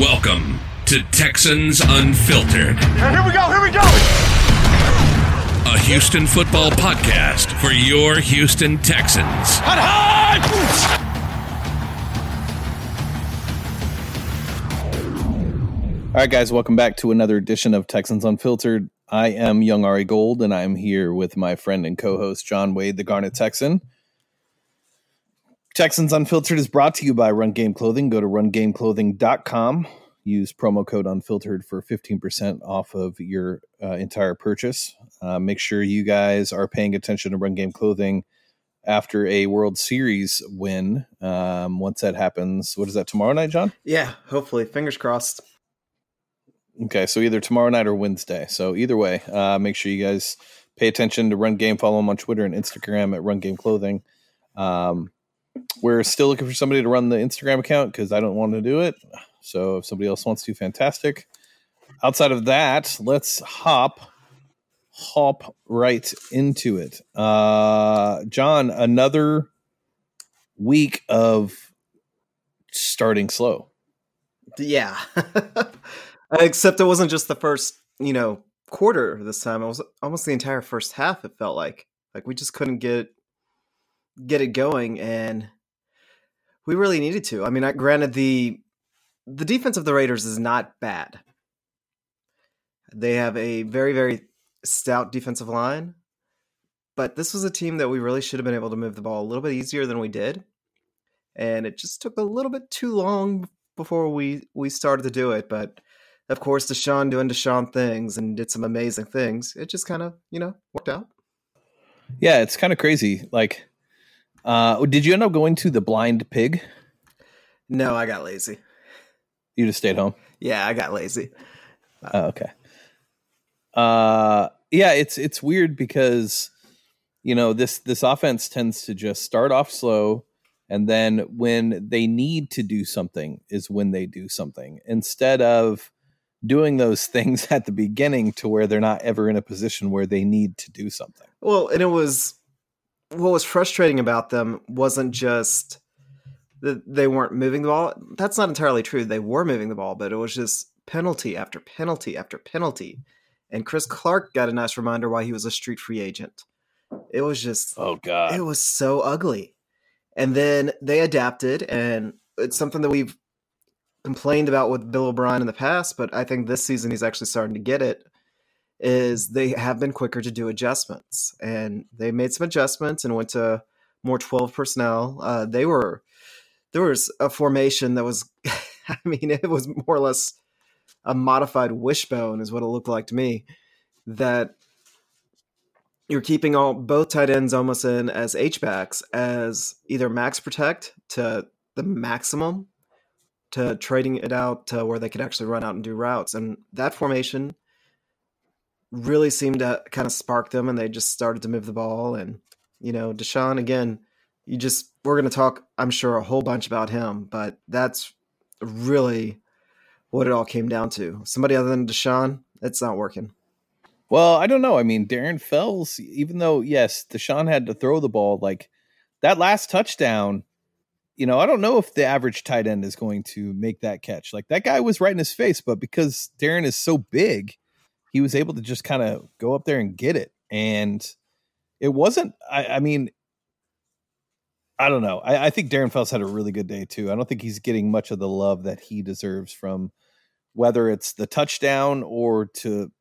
Welcome to Texans Unfiltered, And here we go, here we go! a Houston football podcast for your Houston Texans. Hot, hot! All right, guys, welcome back to another edition of Texans Unfiltered. I am Young Ari Gold, and I'm here with my friend and co host, John Wade, the Garnet Texan. Texans Unfiltered is brought to you by Run Game Clothing. Go to rungameclothing.com. Use promo code Unfiltered for 15% off of your uh, entire purchase. Uh, make sure you guys are paying attention to Run Game Clothing after a World Series win. Um, once that happens, what is that, tomorrow night, John? Yeah, hopefully. Fingers crossed. Okay, so either tomorrow night or Wednesday. So either way, uh, make sure you guys pay attention to Run Game. Follow them on Twitter and Instagram at Run Game Clothing. Um, we're still looking for somebody to run the Instagram account because I don't want to do it. So if somebody else wants to, fantastic. Outside of that, let's hop hop right into it. Uh, John, another week of starting slow. Yeah. Except it wasn't just the first, you know, quarter this time. It was almost the entire first half, it felt like. Like we just couldn't get get it going and we really needed to. I mean, I, granted the the defense of the Raiders is not bad. They have a very very stout defensive line, but this was a team that we really should have been able to move the ball a little bit easier than we did. And it just took a little bit too long before we we started to do it, but of course, Deshaun doing Deshaun things and did some amazing things. It just kind of, you know, worked out. Yeah, it's kind of crazy. Like, uh, did you end up going to the blind pig? No, I got lazy. You just stayed home. Yeah, I got lazy. Oh, okay. Uh, yeah, it's it's weird because you know this this offense tends to just start off slow, and then when they need to do something is when they do something instead of doing those things at the beginning to where they're not ever in a position where they need to do something. Well, and it was what was frustrating about them wasn't just that they weren't moving the ball. That's not entirely true. They were moving the ball, but it was just penalty after penalty after penalty. And Chris Clark got a nice reminder why he was a street free agent. It was just Oh God! it was so ugly. And then they adapted, and it's something that we've complained about with Bill O'Brien in the past, but I think this season he's actually starting to get it. Is they have been quicker to do adjustments, and they made some adjustments and went to more twelve personnel. Uh, they were there was a formation that was, I mean, it was more or less a modified wishbone, is what it looked like to me. That you're keeping all both tight ends almost in as H backs as either max protect to the maximum to trading it out to where they could actually run out and do routes. And that formation really seemed to kind of spark them and they just started to move the ball. And, you know, Deshaun, again, you just, we're going to talk, I'm sure, a whole bunch about him, but that's really what it all came down to. Somebody other than Deshaun, it's not working. Well, I don't know. I mean, Darren Fells, even though yes, Deshaun had to throw the ball, like that last touchdown, you know, I don't know if the average tight end is going to make that catch. Like that guy was right in his face, but because Darren is so big, he was able to just kind of go up there and get it. And it wasn't, I, I mean, I don't know. I, I think Darren Fells had a really good day too. I don't think he's getting much of the love that he deserves from whether it's the touchdown or to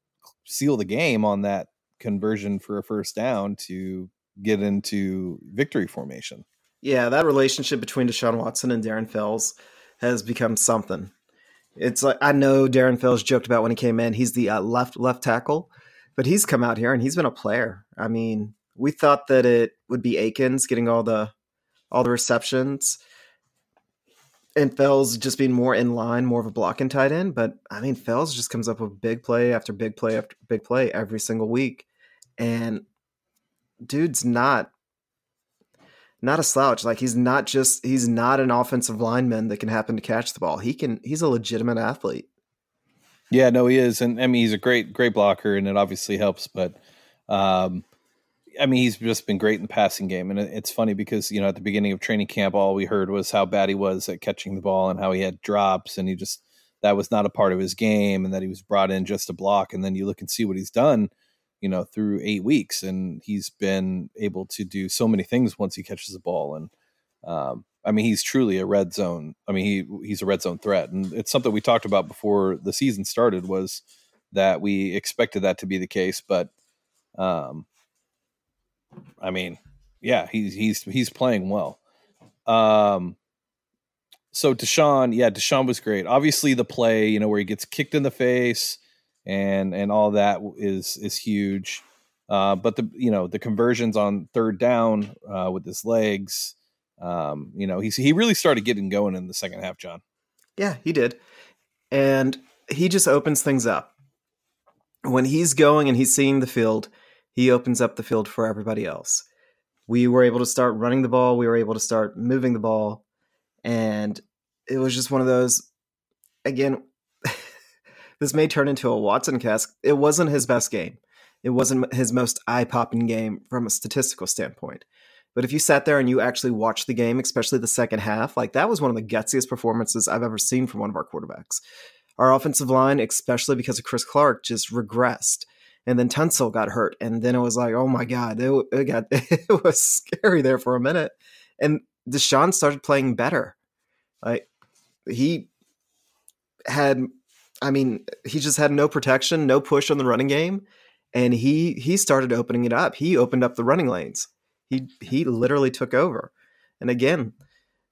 seal the game on that conversion for a first down to get into victory formation. Yeah, that relationship between Deshaun Watson and Darren Fells has become something. It's like I know Darren Fells joked about when he came in, he's the uh, left left tackle, but he's come out here and he's been a player. I mean, we thought that it would be Akins getting all the all the receptions and Fells just being more in line, more of a blocking tight end. But I mean, Fells just comes up with big play after big play after big play every single week. And dude's not not a slouch. Like he's not just he's not an offensive lineman that can happen to catch the ball. He can he's a legitimate athlete. Yeah, no, he is, and I mean he's a great, great blocker, and it obviously helps. But um, I mean he's just been great in the passing game, and it's funny because you know at the beginning of training camp, all we heard was how bad he was at catching the ball and how he had drops, and he just that was not a part of his game and that he was brought in just to block. And then you look and see what he's done, you know, through eight weeks, and he's been able to do so many things once he catches the ball. And um, I mean, he's truly a red zone. I mean, he he's a red zone threat, and it's something we talked about before the season started was that we expected that to be the case, but um, I mean, yeah, he's he's he's playing well. Um, so Deshaun, yeah, Deshaun was great. Obviously, the play, you know, where he gets kicked in the face and and all that is is huge. Uh, but the you know the conversions on third down uh, with his legs, um, you know, he's he really started getting going in the second half, John. Yeah, he did, and he just opens things up when he's going and he's seeing the field. He opens up the field for everybody else. We were able to start running the ball. We were able to start moving the ball and it was just one of those again this may turn into a watson cast. It wasn't his best game. It wasn't his most eye-popping game from a statistical standpoint. But if you sat there and you actually watched the game especially the second half like that was one of the gutsiest performances i've ever seen from one of our quarterbacks. Our offensive line especially because of chris clark just regressed. And then Tunsil got hurt, and then it was like, oh my god, it, it got it was scary there for a minute. And Deshaun started playing better. Like he had I mean, he just had no protection, no push on the running game, and he he started opening it up. He opened up the running lanes. He he literally took over. And again,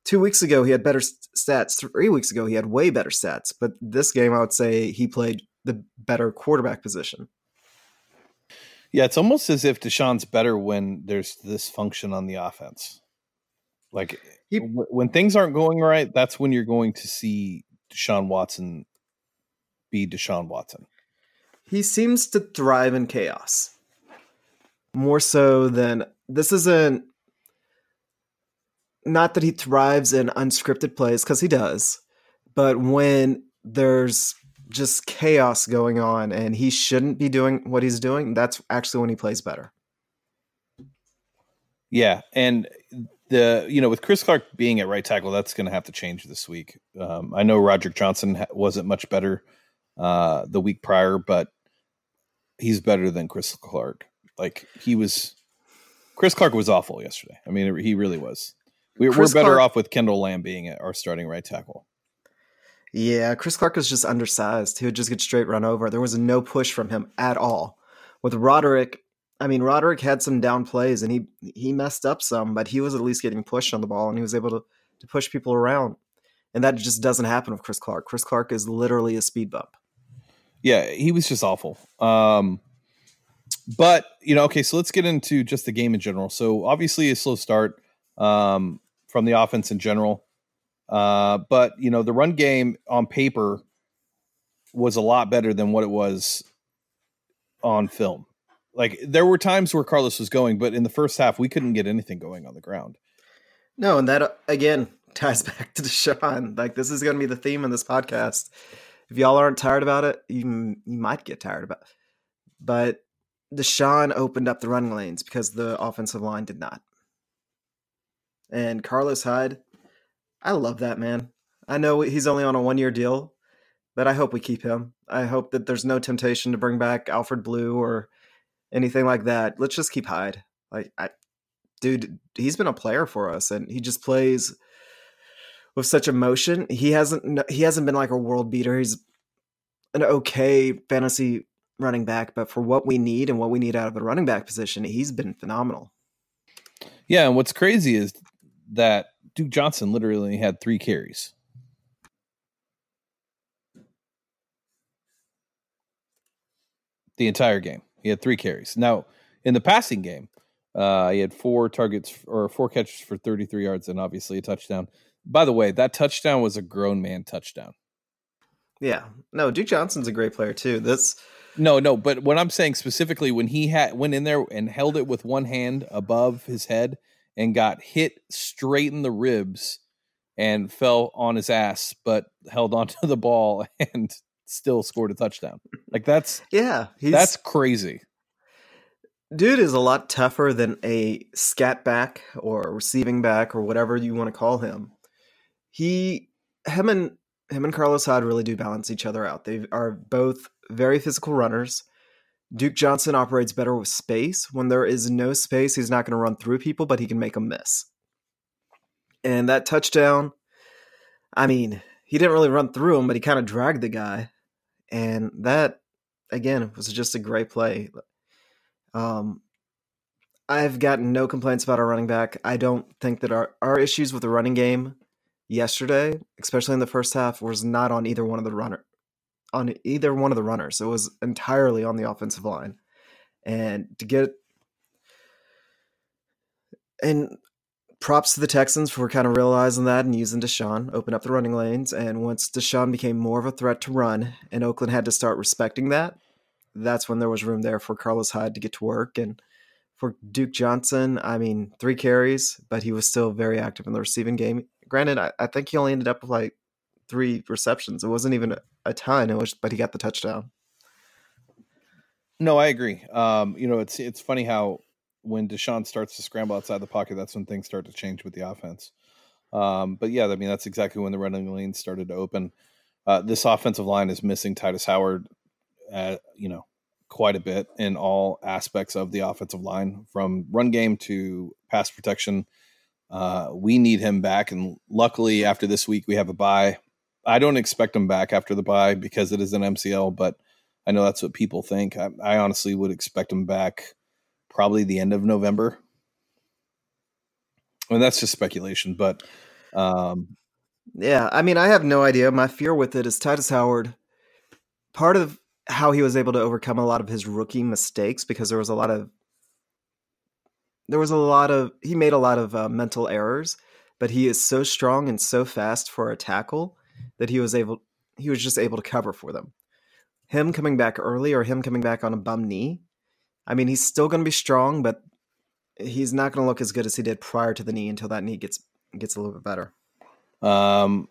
2 weeks ago he had better stats. 3 weeks ago he had way better stats, but this game I would say he played the better quarterback position. Yeah, it's almost as if Deshaun's better when there's this function on the offense. Like he, when things aren't going right, that's when you're going to see Deshaun Watson be Deshaun Watson. He seems to thrive in chaos more so than this isn't not that he thrives in unscripted plays because he does, but when there's just chaos going on and he shouldn't be doing what he's doing, that's actually when he plays better. Yeah, and the you know with Chris Clark being at right tackle, that's going to have to change this week. Um, I know Roderick Johnson wasn't much better uh, the week prior, but he's better than Chris Clark. Like he was, Chris Clark was awful yesterday. I mean, he really was. We, are better Clark, off with Kendall Lamm being our starting right tackle. Yeah, Chris Clark was just undersized. He would just get straight run over. There was no push from him at all. With Roderick, I mean, Roderick had some down plays and he he messed up some, but he was at least getting pushed on the ball and he was able to, to push people around. And that just doesn't happen with Chris Clark. Chris Clark is literally a speed bump. Yeah, he was just awful. Um, but you know, okay, so let's get into just the game in general. So obviously a slow start um, from the offense in general. Uh, but you know, the run game on paper was a lot better than what it was on film. Like there were times where Carlos was going, but in the first half we couldn't get anything going on the ground. No, and that again ties back to Deshaun. Like this is going to be the theme of this podcast. If y'all aren't tired about it, you you might get tired about. It. But Deshaun opened up the running lanes because the offensive line did not. And Carlos Hyde, I love that man. I know he's only on a one year deal, but I hope we keep him. I hope that there's no temptation to bring back Alfred Blue or anything like that. Let's just keep Hyde. Like, I, dude, he's been a player for us, and he just plays with such emotion. He hasn't he hasn't been like a world beater. He's an okay fantasy running back, but for what we need and what we need out of the running back position, he's been phenomenal. Yeah, and what's crazy is that Duke Johnson literally had three carries. The entire game. He had three carries. Now, in the passing game, uh, he had four targets or four catches for 33 yards and obviously a touchdown. By the way, that touchdown was a grown man touchdown. Yeah. No, Duke Johnson's a great player too. This No, no, but what I'm saying specifically when he had went in there and held it with one hand above his head and got hit straight in the ribs and fell on his ass but held onto the ball and still scored a touchdown. Like that's yeah, that's crazy. Dude is a lot tougher than a scat back or receiving back or whatever you want to call him. He him and him and Carlos Hyde really do balance each other out. They are both very physical runners. Duke Johnson operates better with space. When there is no space, he's not going to run through people, but he can make them miss. And that touchdown, I mean, he didn't really run through him, but he kind of dragged the guy. And that, again, was just a great play. Um, I've gotten no complaints about our running back. I don't think that our, our issues with the running game yesterday, especially in the first half, was not on either one of the runner on either one of the runners. It was entirely on the offensive line. And to get and props to the Texans for kind of realizing that and using Deshaun, open up the running lanes. And once Deshaun became more of a threat to run, and Oakland had to start respecting that, that's when there was room there for Carlos Hyde to get to work. And for Duke Johnson, I mean, three carries, but he was still very active in the receiving game. Granted, I, I think he only ended up with like three receptions. It wasn't even a, ton. It was, but he got the touchdown. No, I agree. Um, you know, it's it's funny how when Deshaun starts to scramble outside the pocket, that's when things start to change with the offense. Um, but yeah, I mean, that's exactly when the running lanes started to open. Uh, this offensive line is missing Titus Howard, uh, you know, quite a bit in all aspects of the offensive line, from run game to pass protection. Uh, we need him back, and luckily, after this week, we have a bye. I don't expect him back after the bye because it is an MCL, but I know that's what people think. I, I honestly would expect him back probably the end of November. Mean, that's just speculation, but um, yeah, I mean, I have no idea. My fear with it is Titus Howard. Part of how he was able to overcome a lot of his rookie mistakes because there was a lot of there was a lot of he made a lot of uh, mental errors, but he is so strong and so fast for a tackle that he was able he was just able to cover for them. Him coming back early or him coming back on a bum knee, I mean, he's still going to be strong, but he's not going to look as good as he did prior to the knee until that knee gets gets a little bit better. Um,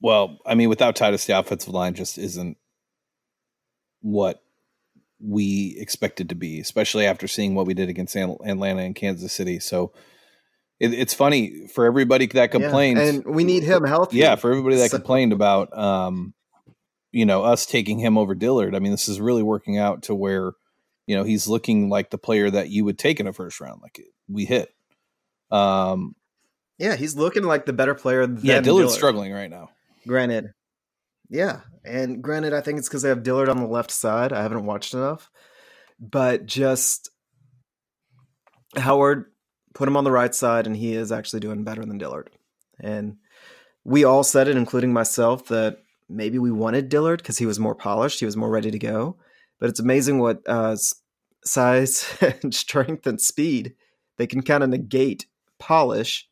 well, I mean, without Titus, the offensive line just isn't what we expected to be, especially after seeing what we did against Atlanta and Kansas City. So it, it's funny for everybody that complained, yeah, and we need him healthy. Yeah, for everybody that so. complained about, um, you know, us taking him over Dillard. I mean, this is really working out to where, you know, he's looking like the player that you would take in a first round. Like we hit. Um, yeah, he's looking like the better player. yeah, Dillard's Dillard. struggling right now. Granted, yeah, and granted, I think it's because they have Dillard on the left side. I haven't watched enough, but just Howard put him on the right side, and he is actually doing better than Dillard. And we all said it, including myself, that maybe we wanted Dillard because he was more polished, he was more ready to go. But it's amazing what uh, size and strength and speed they can kind of negate polish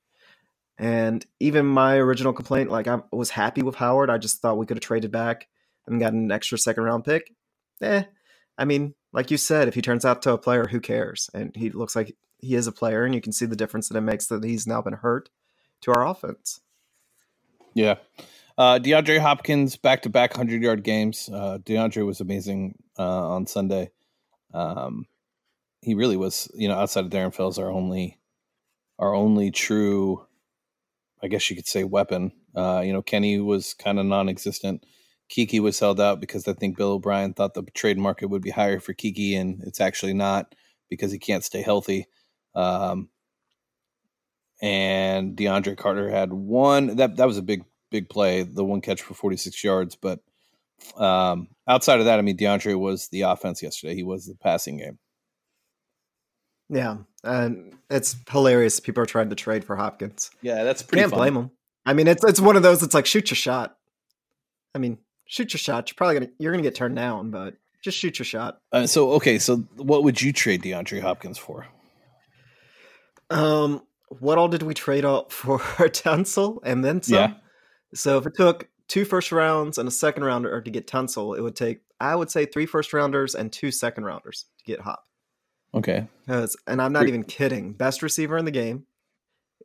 and even my original complaint, like I was happy with Howard. I just thought we could have traded back and gotten an extra second round pick. Eh, I mean, like you said, if he turns out to a player, who cares? And he looks like he is a player, and you can see the difference that it makes that he's now been hurt to our offense. Yeah. Uh, DeAndre Hopkins back to back 100 yard games. Uh, DeAndre was amazing uh, on Sunday. Um, he really was, you know, outside of Darren Fells, our only, our only true I guess you could say weapon. Uh, you know, Kenny was kind of non-existent. Kiki was held out because I think Bill O'Brien thought the trade market would be higher for Kiki, and it's actually not because he can't stay healthy. Um, and DeAndre Carter had one that that was a big big play, the one catch for 46 yards. But um, outside of that, I mean, DeAndre was the offense yesterday. He was the passing game. Yeah, and it's hilarious. People are trying to trade for Hopkins. Yeah, that's pretty. Can't fun. blame them. I mean, it's it's one of those. It's like shoot your shot. I mean, shoot your shot. You're probably gonna you're gonna get turned down, but just shoot your shot. Uh, so okay, so what would you trade DeAndre Hopkins for? Um, what all did we trade up for Tunsil and then some? Yeah. So if it took two first rounds and a second rounder to get Tunsil, it would take I would say three first rounders and two second rounders to get Hop. Okay. And I'm not even kidding. Best receiver in the game.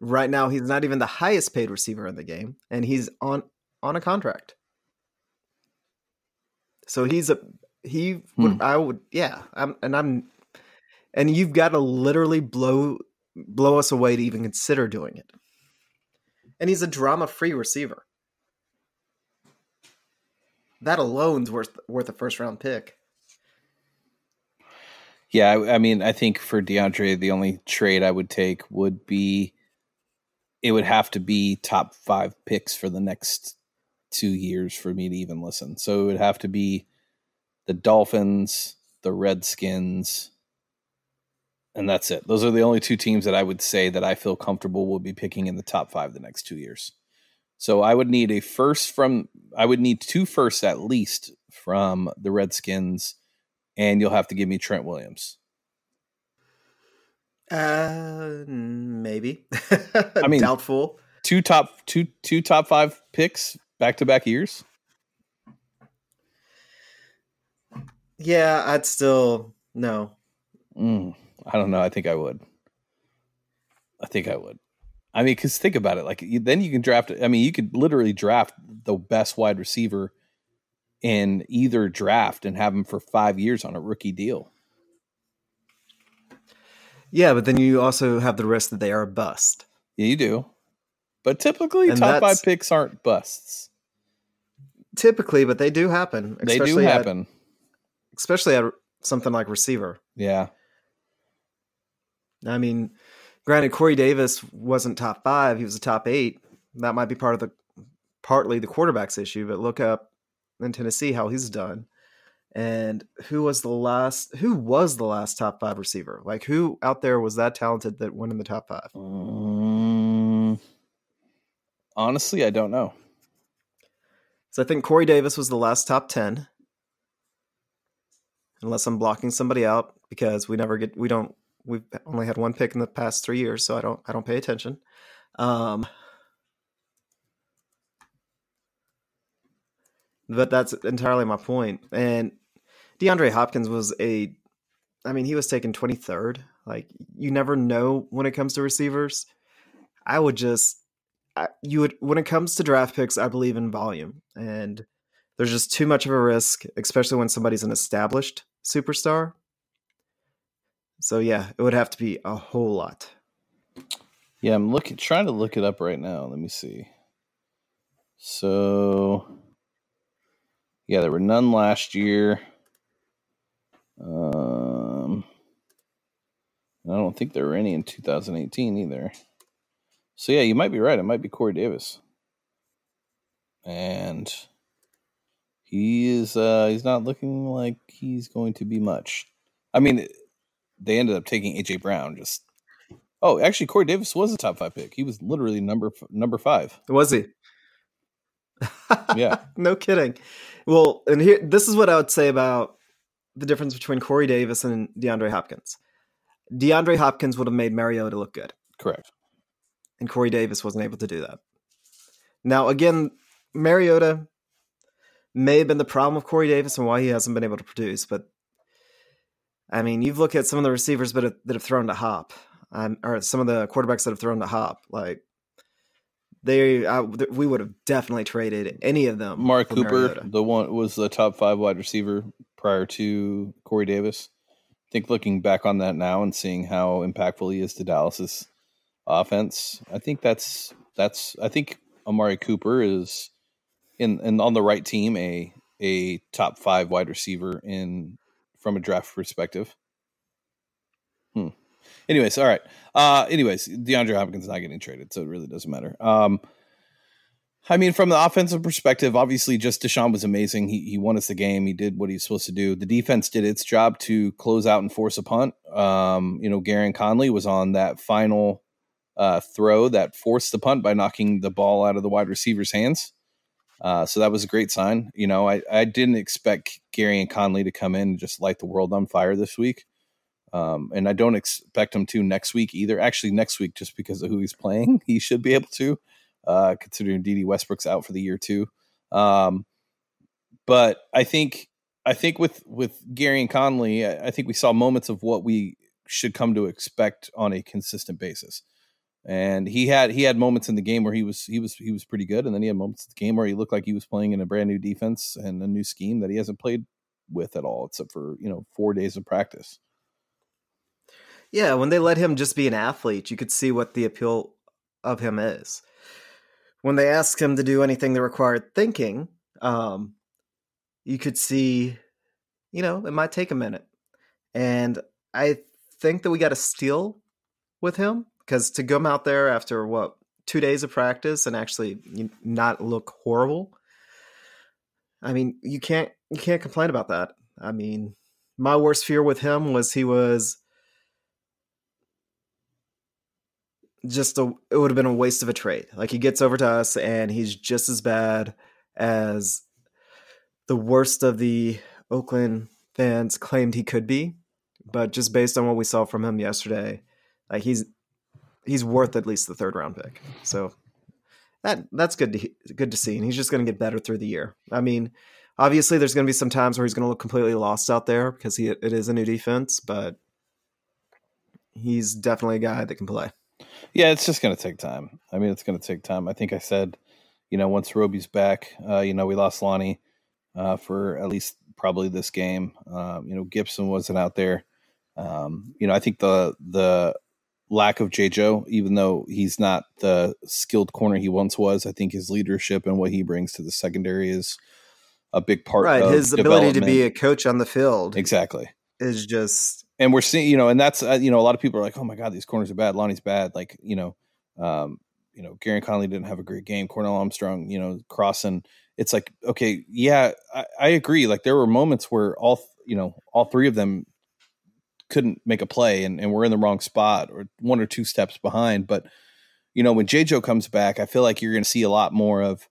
Right now, he's not even the highest paid receiver in the game, and he's on on a contract. So he's a he. Would, hmm. I would yeah. I'm and I'm and you've got to literally blow blow us away to even consider doing it. And he's a drama free receiver. that alone's worth worth a first round pick. Yeah, I, I mean, I think for DeAndre, the only trade I would take would be it would have to be top five picks for the next two years for me to even listen. So it would have to be the Dolphins, the Redskins, and that's it. Those are the only two teams that I would say that I feel comfortable will be picking in the top five the next two years. So I would need a first from I would need two firsts at least from the Redskins, and you'll have to give me Trent Williams. Uh, maybe. I mean, doubtful. Two top two two top five picks back to back years. Yeah, I'd still no. Mm, I don't know. I think I would. I think I would. I mean, because think about it. Like you, then you can draft. I mean, you could literally draft the best wide receiver in either draft and have him for five years on a rookie deal. Yeah, but then you also have the risk that they are a bust. Yeah, you do. But typically, and top five picks aren't busts. Typically, but they do happen. They do happen, at, especially at something like receiver. Yeah. I mean, granted, Corey Davis wasn't top five; he was a top eight. That might be part of the partly the quarterback's issue. But look up in Tennessee how he's done. And who was the last? Who was the last top five receiver? Like who out there was that talented that went in the top five? Um, honestly, I don't know. So I think Corey Davis was the last top ten, unless I'm blocking somebody out because we never get we don't we've only had one pick in the past three years, so I don't I don't pay attention. Um, but that's entirely my point. And DeAndre Hopkins was a, I mean, he was taken 23rd. Like, you never know when it comes to receivers. I would just, I, you would, when it comes to draft picks, I believe in volume. And there's just too much of a risk, especially when somebody's an established superstar. So, yeah, it would have to be a whole lot. Yeah, I'm looking, trying to look it up right now. Let me see. So, yeah, there were none last year. Um, I don't think there were any in 2018 either. So yeah, you might be right. It might be Corey Davis, and he is uh, he's not looking like he's going to be much. I mean, they ended up taking AJ Brown. Just oh, actually, Corey Davis was a top five pick. He was literally number number five. Was he? Yeah, no kidding. Well, and here this is what I would say about the difference between Corey Davis and DeAndre Hopkins. DeAndre Hopkins would have made Mariota look good. Correct. And Corey Davis wasn't able to do that. Now, again, Mariota may have been the problem with Corey Davis and why he hasn't been able to produce, but I mean, you've looked at some of the receivers that have, that have thrown to Hop, um, or some of the quarterbacks that have thrown to Hop. Like they, I, we would have definitely traded any of them. Mark Cooper, Mariota. the one was the top five wide receiver prior to Corey Davis. I think looking back on that now and seeing how impactful he is to Dallas's offense, I think that's that's I think Amari Cooper is in and on the right team a a top five wide receiver in from a draft perspective. Hmm. Anyways, all right. Uh anyways, DeAndre Hopkins not getting traded, so it really doesn't matter. Um I mean, from the offensive perspective, obviously, just Deshaun was amazing. He he won us the game. He did what he was supposed to do. The defense did its job to close out and force a punt. Um, you know, Gareon Conley was on that final uh, throw that forced the punt by knocking the ball out of the wide receiver's hands. Uh, so that was a great sign. You know, I, I didn't expect Gareon Conley to come in and just light the world on fire this week. Um, and I don't expect him to next week either. Actually, next week, just because of who he's playing, he should be able to uh, considering Dede Westbrook's out for the year too. Um, but I think I think with with Gareon Conley, I, I, think we saw moments of what we should come to expect on a consistent basis. And he had he had moments in the game where he was he was he was pretty good, and then he had moments in the game where he looked like he was playing in a brand new defense and a new scheme that he hasn't played with at all, except for you know four days of practice. Yeah, when they let him just be an athlete, you could see what the appeal of him is when they asked him to do anything that required thinking, um, you could see, you know, it might take a minute. And I think that we got a steal with him because to come out there after what two days of practice and actually not look horrible. I mean, you can't you can't complain about that. I mean, my worst fear with him was he was just a it would have been a waste of a trade. Like he gets over to us and he's just as bad as the worst of the Oakland fans claimed he could be. But just based on what we saw from him yesterday, like he's he's worth at least the third round pick. So that that's good to good to see, and he's just going to get better through the year. I mean, obviously, there's going to be some times where he's going to look completely lost out there because he it is a new defense, but he's definitely a guy that can play. Yeah, it's just going to take time. I mean, it's going to take time. I think I said, you know, once Roby's back, uh, you know, we lost Lonnie uh, for at least probably this game. Uh, you know, Gibson wasn't out there. Um, you know, I think the the lack of JJo, even though he's not the skilled corner he once was, I think his leadership and what he brings to the secondary is a big part. Right, his ability to be a coach on the field, exactly, is just. And we're seeing, you know, and that's uh, you know, a lot of people are like, "Oh my god, these corners are bad. Lonnie's bad." Like, you know, um, you know, Gareon Conley didn't have a great game. Cornell Armstrong, you know, Crossen. It's like, okay, yeah, I, I agree. Like there were moments where all, you know, all three of them couldn't make a play and, and we're in the wrong spot or one or two steps behind. But, you know, when JJo comes back, I feel like you're going to see a lot more of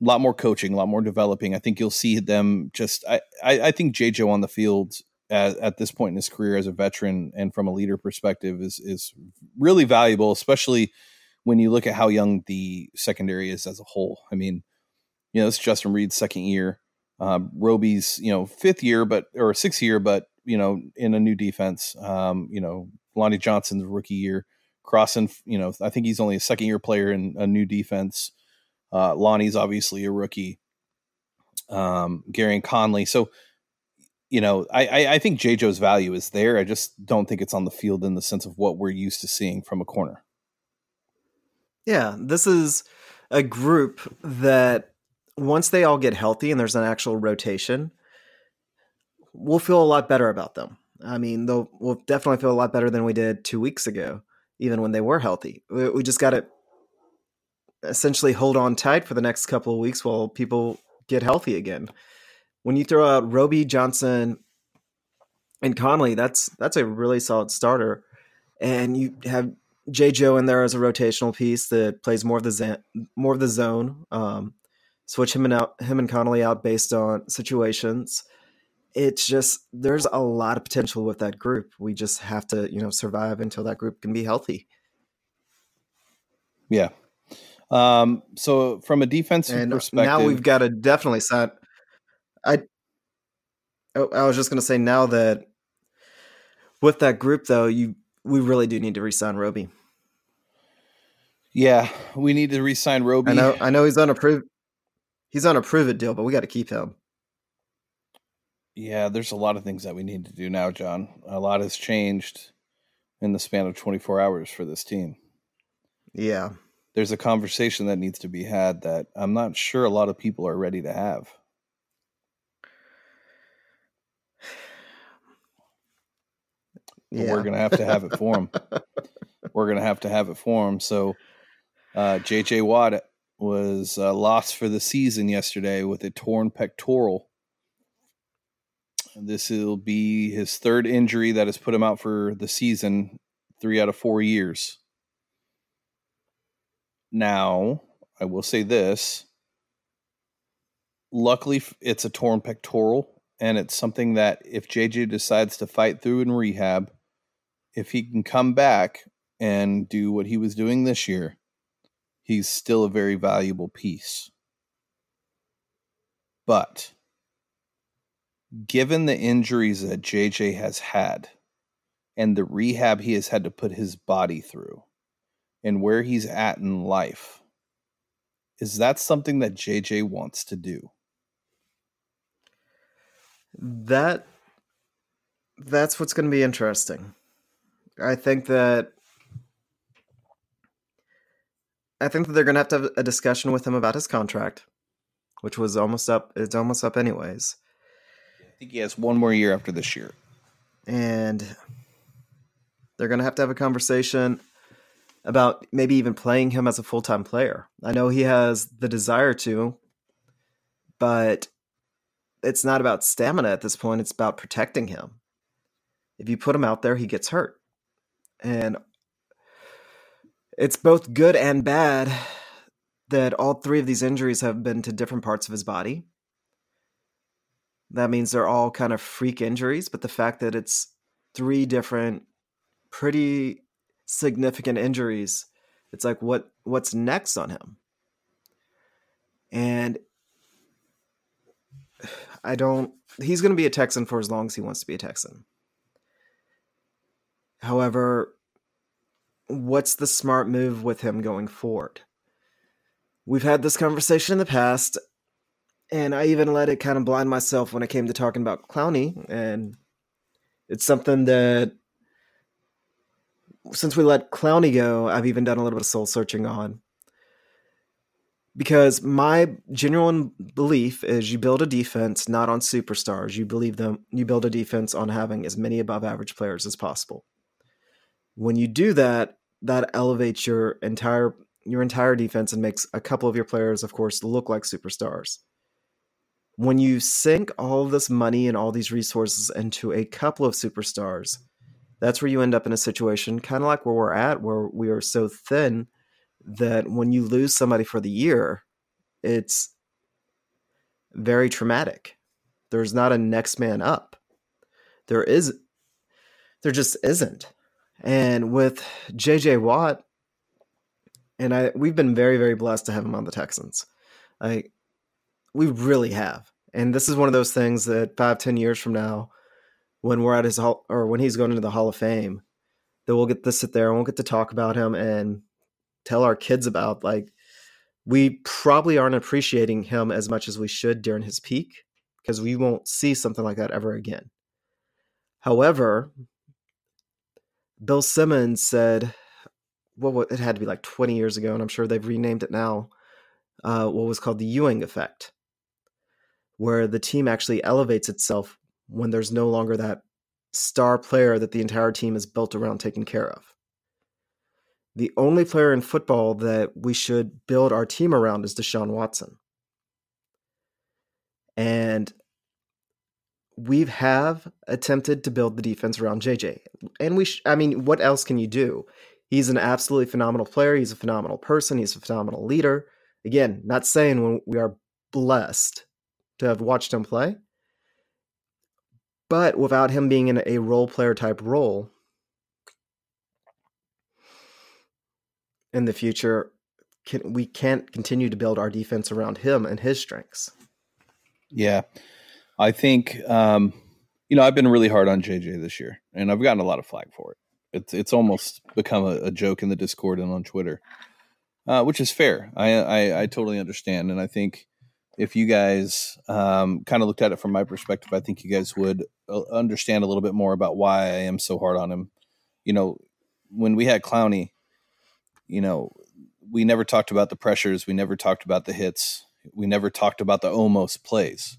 a lot more coaching, a lot more developing. I think you'll see them just, I, I, I think JJo on the field at, at, this point in his career as a veteran and from a leader perspective is, is really valuable, especially when you look at how young the secondary is as a whole. I mean, you know, it's Justin Reid's second year. Um, Roby's, you know, fifth year, but or sixth year, but you know, in a new defense. Um, you know, Lonnie Johnson's rookie year. Crossen, you know, I think he's only a second year player in a new defense. Uh, Lonnie's obviously a rookie. Um, Gareon Conley. So, you know, I, I, I think JJo's value is there. I just don't think it's on the field in the sense of what we're used to seeing from a corner. Yeah, this is a group that once they all get healthy and there's an actual rotation, we'll feel a lot better about them. I mean, they'll we'll definitely feel a lot better than we did two weeks ago, even when they were healthy. We, we just got to essentially hold on tight for the next couple of weeks while people get healthy again. When you throw out Roby Johnson and Conley, that's that's a really solid starter, and you have JJo in there as a rotational piece that plays more of the more of the zone. Um, switch him and out him and Conley out based on situations it's just there's a lot of potential with that group. We just have to, you know, survive until that group can be healthy. Yeah. Um, so from a defensive and perspective, now we've got to definitely set. I, oh, I was just going to say now that with that group though, you we really do need to resign Roby. Yeah, we need to resign Roby. I know. I know he's on a prove. He's on a prove it deal, but we got to keep him. Yeah, there's a lot of things that we need to do now, John. A lot has changed in the span of 24 hours for this team. Yeah. There's a conversation that needs to be had that I'm not sure a lot of people are ready to have. Yeah. We're going to have to have it for him. We're going to have to have it for him. So, uh, JJ Watt was uh, lost for the season yesterday with a torn pectoral this will be his third injury that has put him out for the season, three out of four years. Now, I will say this. Luckily, it's a torn pectoral, and it's something that if JJ decides to fight through in rehab, if he can come back and do what he was doing this year, he's still a very valuable piece. But given the injuries that JJ has had and the rehab he has had to put his body through and where he's at in life, is that something that JJ wants to do? That that's what's going to be interesting. I think that I think that they're going to have to have a discussion with him about his contract. which was almost up. It's almost up anyways. I think he has one more year after this year. And they're going to have to have a conversation about maybe even playing him as a full time player. I know he has the desire to, but it's not about stamina at this point. It's about protecting him. If you put him out there, he gets hurt. And it's both good and bad that all three of these injuries have been to different parts of his body. That means they're all kind of freak injuries, but the fact that it's three different pretty significant injuries, it's like what what's next on him? And I don't he's going to be a Texan for as long as he wants to be a Texan. However, what's the smart move with him going forward? We've had this conversation in the past, and I even let it kind of blind myself when it came to talking about Clowney, and it's something that since we let Clowney go, I've even done a little bit of soul searching on. Because my genuine belief is you build a defense not on superstars. You believe them you build a defense on having as many above average players as possible. When you do that, that elevates your entire your entire defense and makes a couple of your players, of course, look like superstars. When you sink all this money and all these resources into a couple of superstars, that's where you end up in a situation kind of like where we're at, where we are so thin that when you lose somebody for the year, it's very traumatic. There's not a next man up. There is, there just isn't. And with JJ Watt, and I we've been very very blessed to have him on the Texans. I we really have. And this is one of those things that five ten years from now, when we're at his hall or when he's going into the Hall of Fame, that we'll get to sit there and we'll get to talk about him and tell our kids about like we probably aren't appreciating him as much as we should during his peak because we won't see something like that ever again. However, Bill Simmons said, well, it had to be like 20 years ago, and I'm sure they've renamed it now, uh, what was called the Ewing effect, where the team actually elevates itself when there's no longer that star player that the entire team is built around taking care of. The only player in football that we should build our team around is Deshaun Watson. And we have attempted to build the defense around JJ. And we, sh- I mean, what else can you do? He's an absolutely phenomenal player. He's a phenomenal person. He's a phenomenal leader. Again, not saying when we are blessed to have watched him play, but without him being in a role player type role in the future, can, we can't continue to build our defense around him and his strengths. Yeah. I think um, you know I've been really hard on JJ this year, and I've gotten a lot of flack for it. It's it's almost become a, a joke in the Discord and on Twitter, uh, which is fair. I, I, I totally understand, and I think if you guys um, kind of looked at it from my perspective, I think you guys would uh, understand a little bit more about why I am so hard on him. You know, when we had Clowney, you know, we never talked about the pressures, we never talked about the hits, we never talked about the almost plays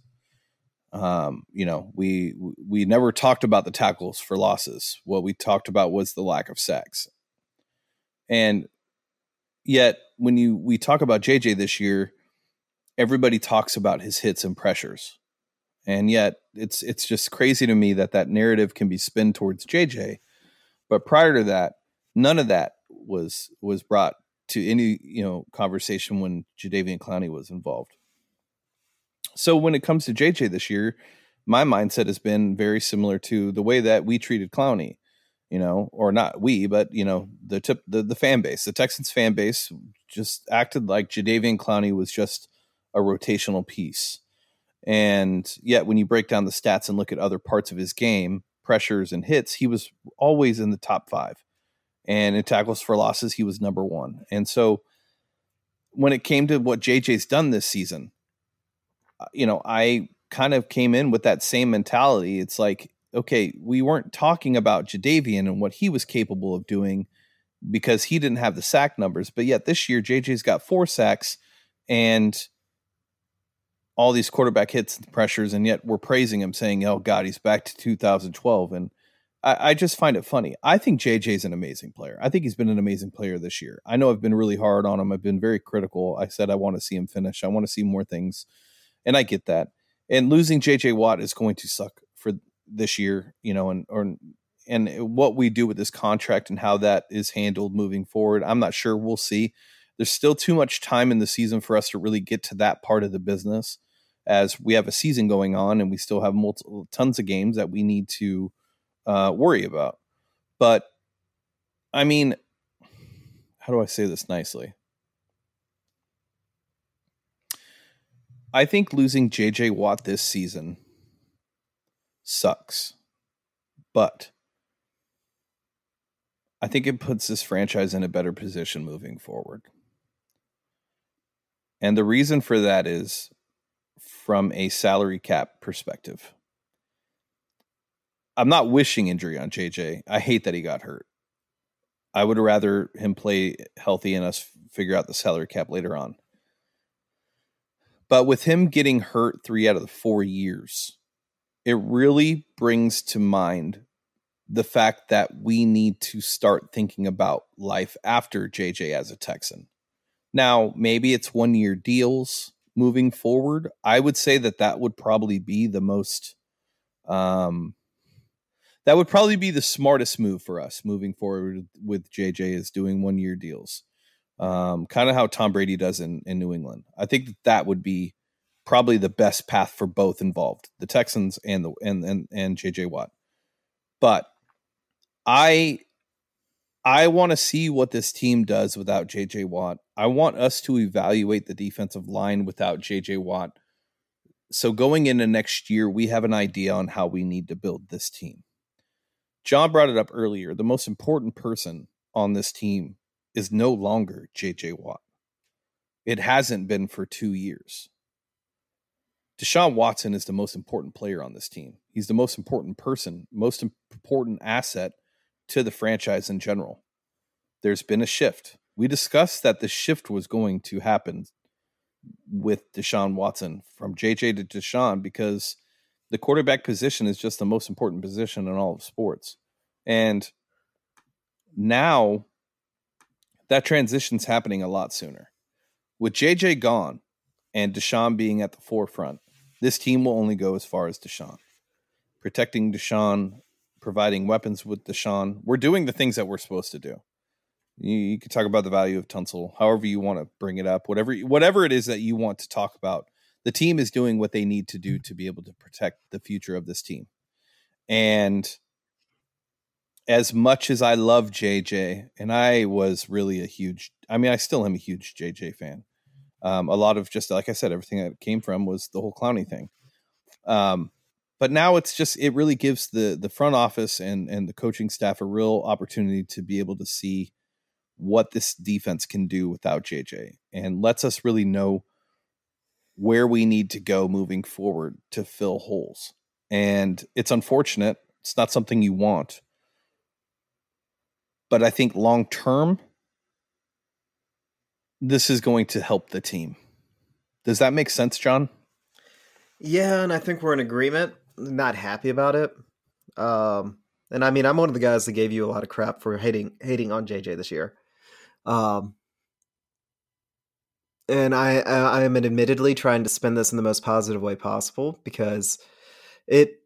um, you know, we we never talked about the tackles for losses. What we talked about was the lack of sacks. And yet, when you we talk about JJ this year, everybody talks about his hits and pressures, and yet it's it's just crazy to me that that narrative can be spun towards JJ. But prior to that, none of that was was brought to any you know conversation when Jadeveon Clowney was involved. So when it comes to JJ this year, my mindset has been very similar to the way that we treated Clowney, you know, or not we, but you know, the tip the, the fan base, the Texans fan base just acted like Jadeveon Clowney was just a rotational piece. And yet when you break down the stats and look at other parts of his game, pressures and hits, he was always in the top five. And in tackles for losses, he was number one. And so when it came to what JJ's done this season, you know, I kind of came in with that same mentality. It's like, okay, we weren't talking about Jadeveon and what he was capable of doing because he didn't have the sack numbers, but yet this year JJ's got four sacks and all these quarterback hits and pressures, and yet we're praising him, saying, "Oh God, he's back to 2012." And I, I just find it funny. I think JJ's an amazing player. I think he's been an amazing player this year. I know I've been really hard on him. I've been very critical. I said I want to see him finish. I want to see more things, and I get that. And losing JJ Watt is going to suck for this year, you know, and or and what we do with this contract and how that is handled moving forward. I'm not sure. We'll see. There's still too much time in the season for us to really get to that part of the business as we have a season going on and we still have multiple tons of games that we need to uh, worry about. But I mean, how do I say this nicely? I think losing JJ Watt this season sucks. But I think it puts this franchise in a better position moving forward. And the reason for that is from a salary cap perspective. I'm not wishing injury on JJ. I hate that he got hurt. I would rather him play healthy and us figure out the salary cap later on. But with him getting hurt three out of the four years, it really brings to mind the fact that we need to start thinking about life after JJ as a Texan. Now, maybe it's one year deals moving forward. I would say that that would probably be the most, um, that would probably be the smartest move for us moving forward with JJ is doing one year deals. Um, kind of how Tom Brady does in, in New England. I think that that would be probably the best path for both involved, the Texans and the and and, and JJ Watt. But I I want to see what this team does without JJ Watt. I want us to evaluate the defensive line without JJ Watt. So going into next year, we have an idea on how we need to build this team. John brought it up earlier. The most important person on this team is no longer JJ Watt. It hasn't been for two years. Deshaun Watson is the most important player on this team. He's the most important person, most important asset to the franchise in general. There's been a shift. We discussed that the shift was going to happen with Deshaun Watson from JJ to Deshaun because the quarterback position is just the most important position in all of sports. And now that transition's happening a lot sooner. With JJ gone and Deshaun being at the forefront, this team will only go as far as Deshaun. Protecting Deshaun providing weapons with Deshaun. We're doing the things that we're supposed to do. You, you could talk about the value of Tunsil, however you want to bring it up, whatever whatever it is that you want to talk about. The team is doing what they need to do to be able to protect the future of this team. And as much as I love JJ, and I was really a huge, I mean, I still am a huge JJ fan. Um, a lot of just like I said, everything that came from was the whole Clowney thing. Um, but now it's just it really gives the the front office and and the coaching staff a real opportunity to be able to see what this defense can do without JJ and lets us really know where we need to go moving forward to fill holes. And it's unfortunate. It's not something you want. But I think long term, this is going to help the team. Does that make sense, John? Yeah, and I think we're in agreement not happy about it. Um, and I mean, I'm one of the guys that gave you a lot of crap for hating hating on JJ this year. Um, and I I am admittedly trying to spin this in the most positive way possible because it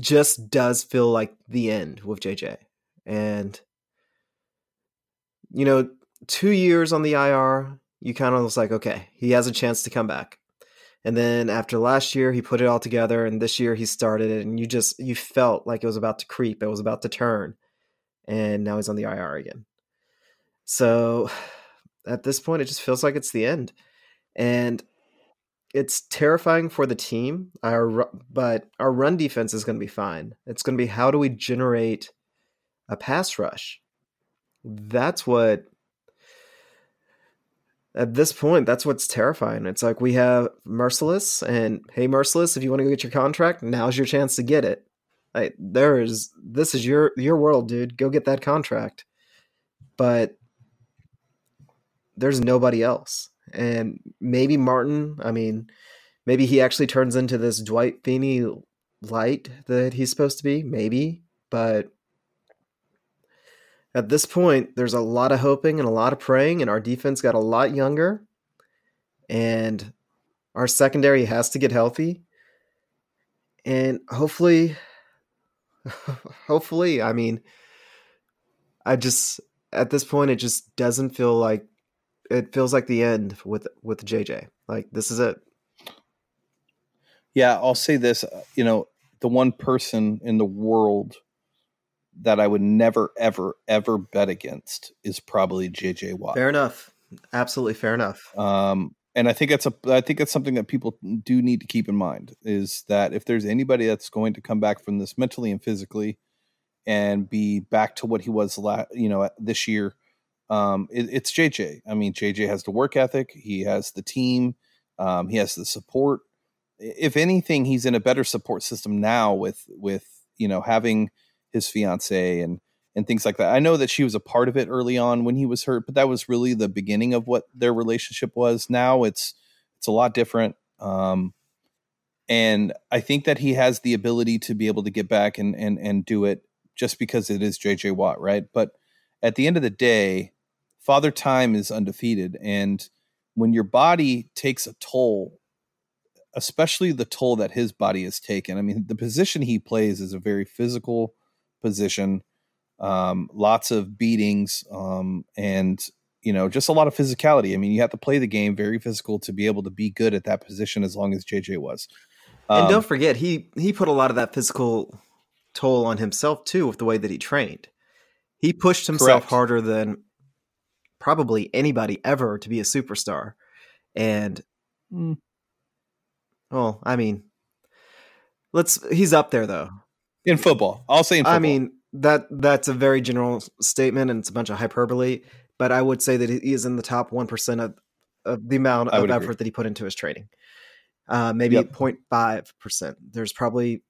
just does feel like the end with JJ. And you know, two years on the IR, you kind of was like, okay, he has a chance to come back. And then after last year, he put it all together, and this year he started it, and you just you felt like it was about to creep, it was about to turn, and now he's on the IR again. So at this point, it just feels like it's the end, and it's terrifying for the team. Our but our run defense is going to be fine. It's going to be how do we generate a pass rush? That's what at this point, that's what's terrifying. It's like we have Mercilus and hey, Mercilus, if you want to go get your contract, now's your chance to get it. Like, there is this is your your world, dude. Go get that contract. But there's nobody else, and maybe Martin. I mean, maybe he actually turns into this Dwight Freeney light that he's supposed to be. Maybe, but at this point, there's a lot of hoping and a lot of praying, and our defense got a lot younger, and our secondary has to get healthy, and hopefully, hopefully, I mean, I just at this point, it just doesn't feel like it feels like the end with with JJ. Like this is it. Yeah, I'll say this. uh, You know, the one person in the world that I would never, ever, ever bet against is probably JJ Watt. Fair enough. Absolutely fair enough. Um, and I think it's a, I think it's something that people do need to keep in mind is that if there's anybody that's going to come back from this mentally and physically, and be back to what he was, la- you know, this year, um, it, it's JJ. I mean, JJ has the work ethic. He has the team. Um, he has the support. If anything, he's in a better support system now with with you know having his fiance and and things like that. I know that she was a part of it early on when he was hurt, but that was really the beginning of what their relationship was. Now it's it's a lot different. Um, and I think that he has the ability to be able to get back and and and do it just because it is JJ Watt, right? But at the end of the day, Father Time is undefeated, and when your body takes a toll, especially the toll that his body has taken. I mean, the position he plays is a very physical position, um, lots of beatings, um, and you know, just a lot of physicality. I mean, you have to play the game very physical to be able to be good at that position as long as JJ was. and Um, don't forget, he he put a lot of that physical toll on himself too with the way that he trained. He pushed himself Correct. harder than probably anybody ever to be a superstar. And Mm. well, I mean, let's he's up there though. In football, I'll say in football. I mean, that that's a very general statement and it's a bunch of hyperbole, but I would say that he is in the top 1% of, of the amount of would agree. effort that he put into his training. Uh, maybe Yep. 0.5%. There's probably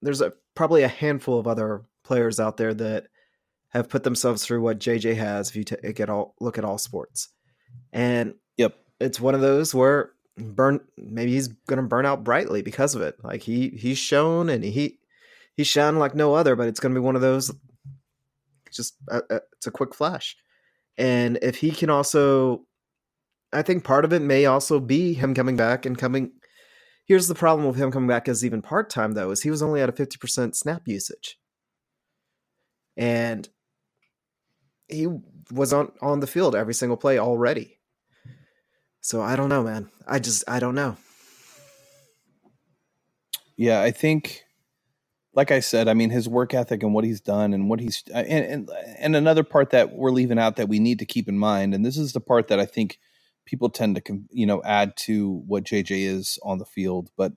there's a probably a handful of other players out there that have put themselves through what JJ has if you take at all look at all sports. And Yep. it's one of those where burn maybe he's going to burn out brightly because of it. Like he he's shown and he he's shone like no other, but it's going to be one of those just uh, uh, it's a quick flash. And if he can also I think part of it may also be him coming back and coming Here's the problem with him coming back as even part-time though is he was only at a 50% snap usage. And he was on on the field every single play already. So I don't know, man. I just I don't know. Yeah, I think, like I said, I mean his work ethic and what he's done and what he's and and, and another part that we're leaving out that we need to keep in mind, and this is the part that I think people tend to you know add to what JJ is on the field, but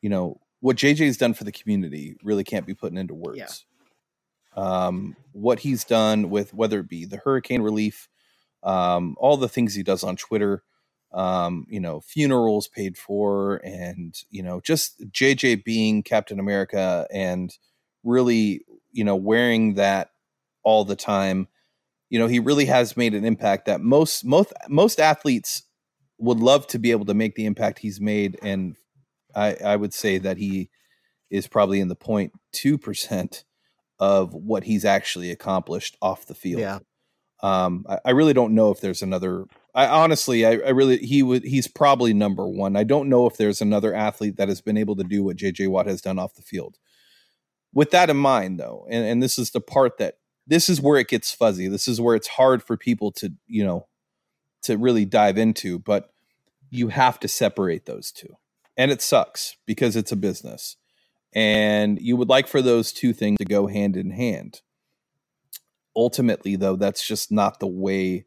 you know what JJ has done for the community really can't be put into words. Yeah. Um, what he's done with whether it be the hurricane relief, um, all the things he does on Twitter, um, you know, funerals paid for, and you know, just JJ being Captain America and really, you know, wearing that all the time. You know, he really has made an impact that most most most athletes would love to be able to make the impact he's made, and I, I would say that he is probably in the 0.2 percent of what he's actually accomplished off the field. Yeah. Um, I, I really don't know if there's another. I honestly, I, I really, he would, he's probably number one. I don't know if there's another athlete that has been able to do what JJ Watt has done off the field. With that in mind, though, and, and this is the part that this is where it gets fuzzy. This is where it's hard for people to, you know, to really dive into, but you have to separate those two. And it sucks because it's a business. And you would like for those two things to go hand in hand ultimately though that's just not the way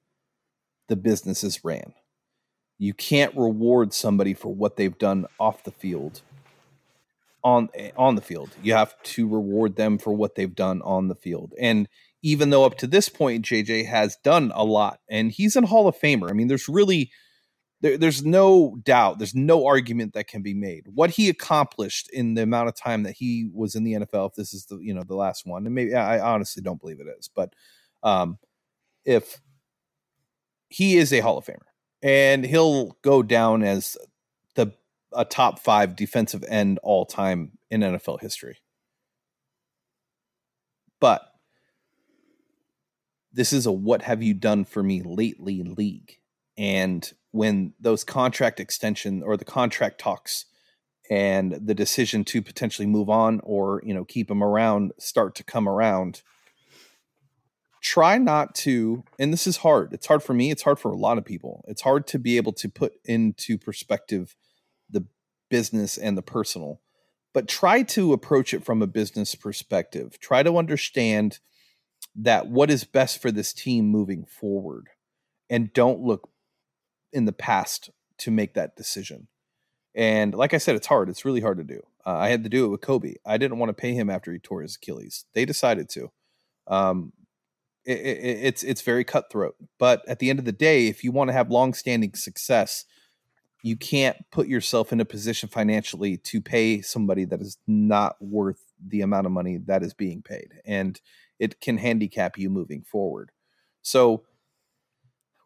the business is ran. You can't reward somebody for what they've done off the field on on the field. You have to reward them for what they've done on the field. And even though up to this point jj has done a lot and he's in hall of famer i mean there's really there, there's no doubt there's no argument that can be made what he accomplished in the amount of time that he was in the nfl if this is the you know the last one and maybe i honestly don't believe it is but um if he is a hall of famer and he'll go down as the a top five defensive end all time in NFL history. But this is a what have you done for me lately league. And when those contract extension or the contract talks and the decision to potentially move on or you know keep him around start to come around try not to and this is hard. It's hard for me it's hard for a lot of people. It's hard to be able to put into perspective the business and the personal but try to approach it from a business perspective. Try to understand that what is best for this team moving forward and don't look in the past to make that decision and like I said, it's hard. It's really hard to do. Uh, I had to do it with Kobe. I didn't want to pay him after he tore his Achilles. They decided to. Um, it, it, it's it's very cutthroat. But at the end of the day, if you want to have long-standing success, you can't put yourself in a position financially to pay somebody that is not worth the amount of money that is being paid, and it can handicap you moving forward. So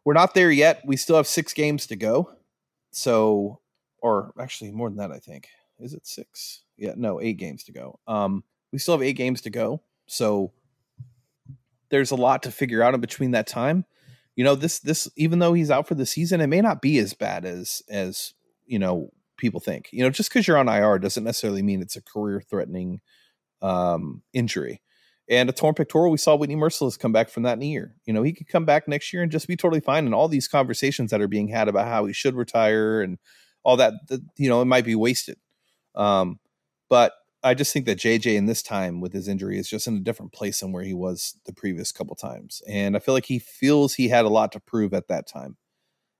we're not there yet. We still have six games to go. So or actually more than that, I think. Is it six? Yeah, no, eight games to go. Um, we still have eight games to go, so there's a lot to figure out in between that time. You know, this this even though he's out for the season, it may not be as bad as as you know people think. You know, just because you're on IR doesn't necessarily mean it's a career threatening um, injury. And a torn pectoral, we saw Whitney Mercilus come back from that in a year. You know, he could come back next year and just be totally fine. And all these conversations that are being had about how he should retire and all that, you know, it might be wasted. Um, but I just think that JJ in this time with his injury is just in a different place than where he was the previous couple times. And I feel like he feels he had a lot to prove at that time.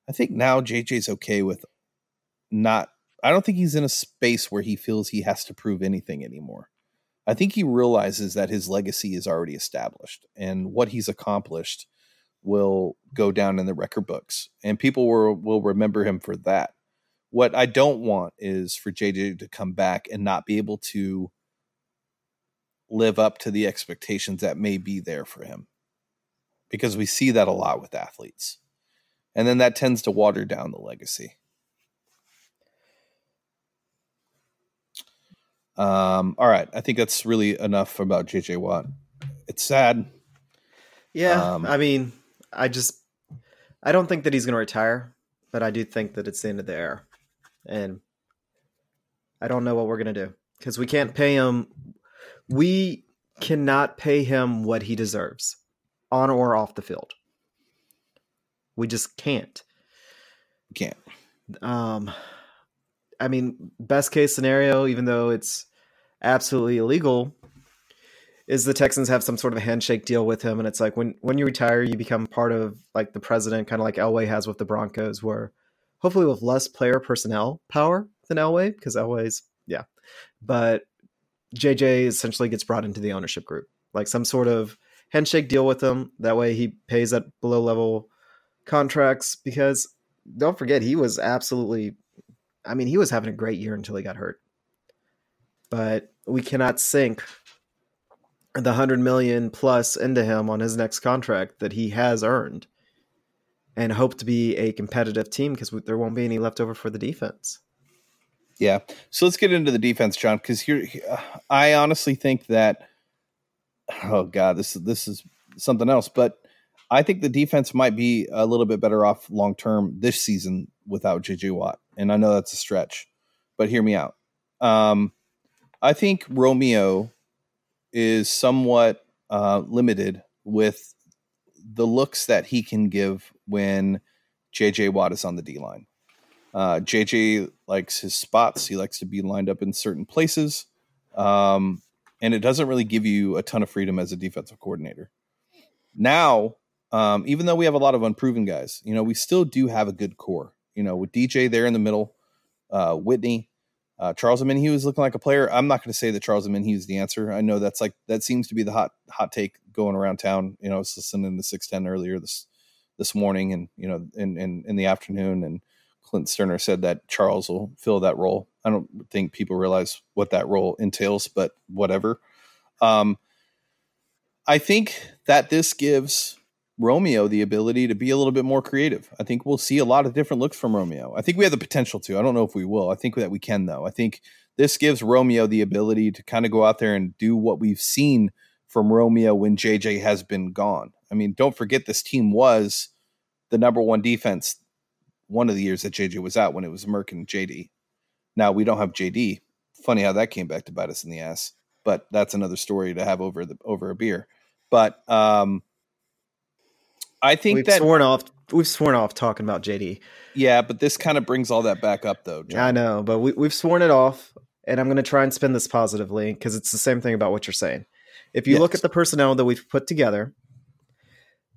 I think now JJ's okay with not, I don't think he's in a space where he feels he has to prove anything anymore. I think he realizes that his legacy is already established and what he's accomplished will go down in the record books and people will, will remember him for that. What I don't want is for JJ to come back and not be able to live up to the expectations that may be there for him. Because we see that a lot with athletes. And then that tends to water down the legacy. Um, all right. I think that's really enough about JJ Watt. It's sad. Yeah. Um, I mean, I just, I don't think that he's going to retire, but I do think that it's the end of the era and I don't know what we're gonna do because we can't pay him. We cannot pay him what he deserves, on or off the field. We just can't. Can't. Um, I mean, best case scenario, even though it's absolutely illegal, is the Texans have some sort of a handshake deal with him, and it's like when when you retire, you become part of like the president, kind of like Elway has with the Broncos, where hopefully with less player personnel power than Elway, because Elway's yeah. But JJ essentially gets brought into the ownership group, like some sort of handshake deal with him. That way he pays at below level contracts because don't forget he was absolutely I mean, he was having a great year until he got hurt. But we cannot sink the 100 million plus into him on his next contract that he has earned and hope to be a competitive team because there won't be any left over for the defense. Yeah. So let's get into the defense, John, because here I honestly think that oh god, this is this is something else, but I think the defense might be a little bit better off long term this season without JJ Watt. And I know that's a stretch, but hear me out. Um, I think Romeo is somewhat uh, limited with the looks that he can give when JJ Watt is on the D line. Uh, JJ likes his spots. He likes to be lined up in certain places. Um, and it doesn't really give you a ton of freedom as a defensive coordinator. Now, um, even though we have a lot of unproven guys, you know, we still do have a good core. You know, with DJ there in the middle, uh, Whitney, uh, Charles He was looking like a player. I'm not going to say that Charles He is the answer. I know that's like that seems to be the hot hot take going around town. You know, I was listening to six ten earlier this this morning, and you know, in, in in the afternoon, and Clint Stoerner said that Charles will fill that role. I don't think people realize what that role entails, but whatever. Um, I think that this gives Romeo the ability to be a little bit more creative. I think we'll see a lot of different looks from Romeo. I think we have the potential to. I don't know if we will. I think that we can though. I think this gives Romeo the ability to kind of go out there and do what we've seen from Romeo when JJ has been gone. I mean, don't forget this team was the number one defense one of the years that JJ was out when it was Merck and JD. Now we don't have JD. Funny how that came back to bite us in the ass, but that's another story to have over the over a beer. But um I think we've that sworn off. We've sworn off talking about JD. Yeah, but this kind of brings all that back up, though. John. I know, but we, we've sworn it off, and I'm going to try and spin this positively because it's the same thing about what you're saying. If you yes. look at the personnel that we've put together,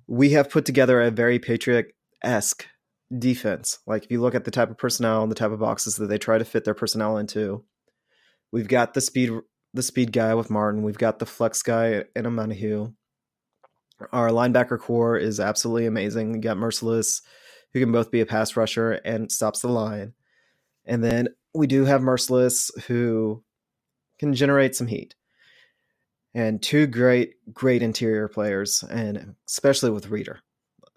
we have put together a very Patriot esque defense. Like if you look at the type of personnel and the type of boxes that they try to fit their personnel into, we've got the speed the speed guy with Martin. We've got the flex guy in Omenihu. Our linebacker core is absolutely amazing. We got Mercilus, who can both be a pass rusher and stops the line. And then we do have Mercilus, who can generate some heat. And two great, great interior players, and especially with Reader.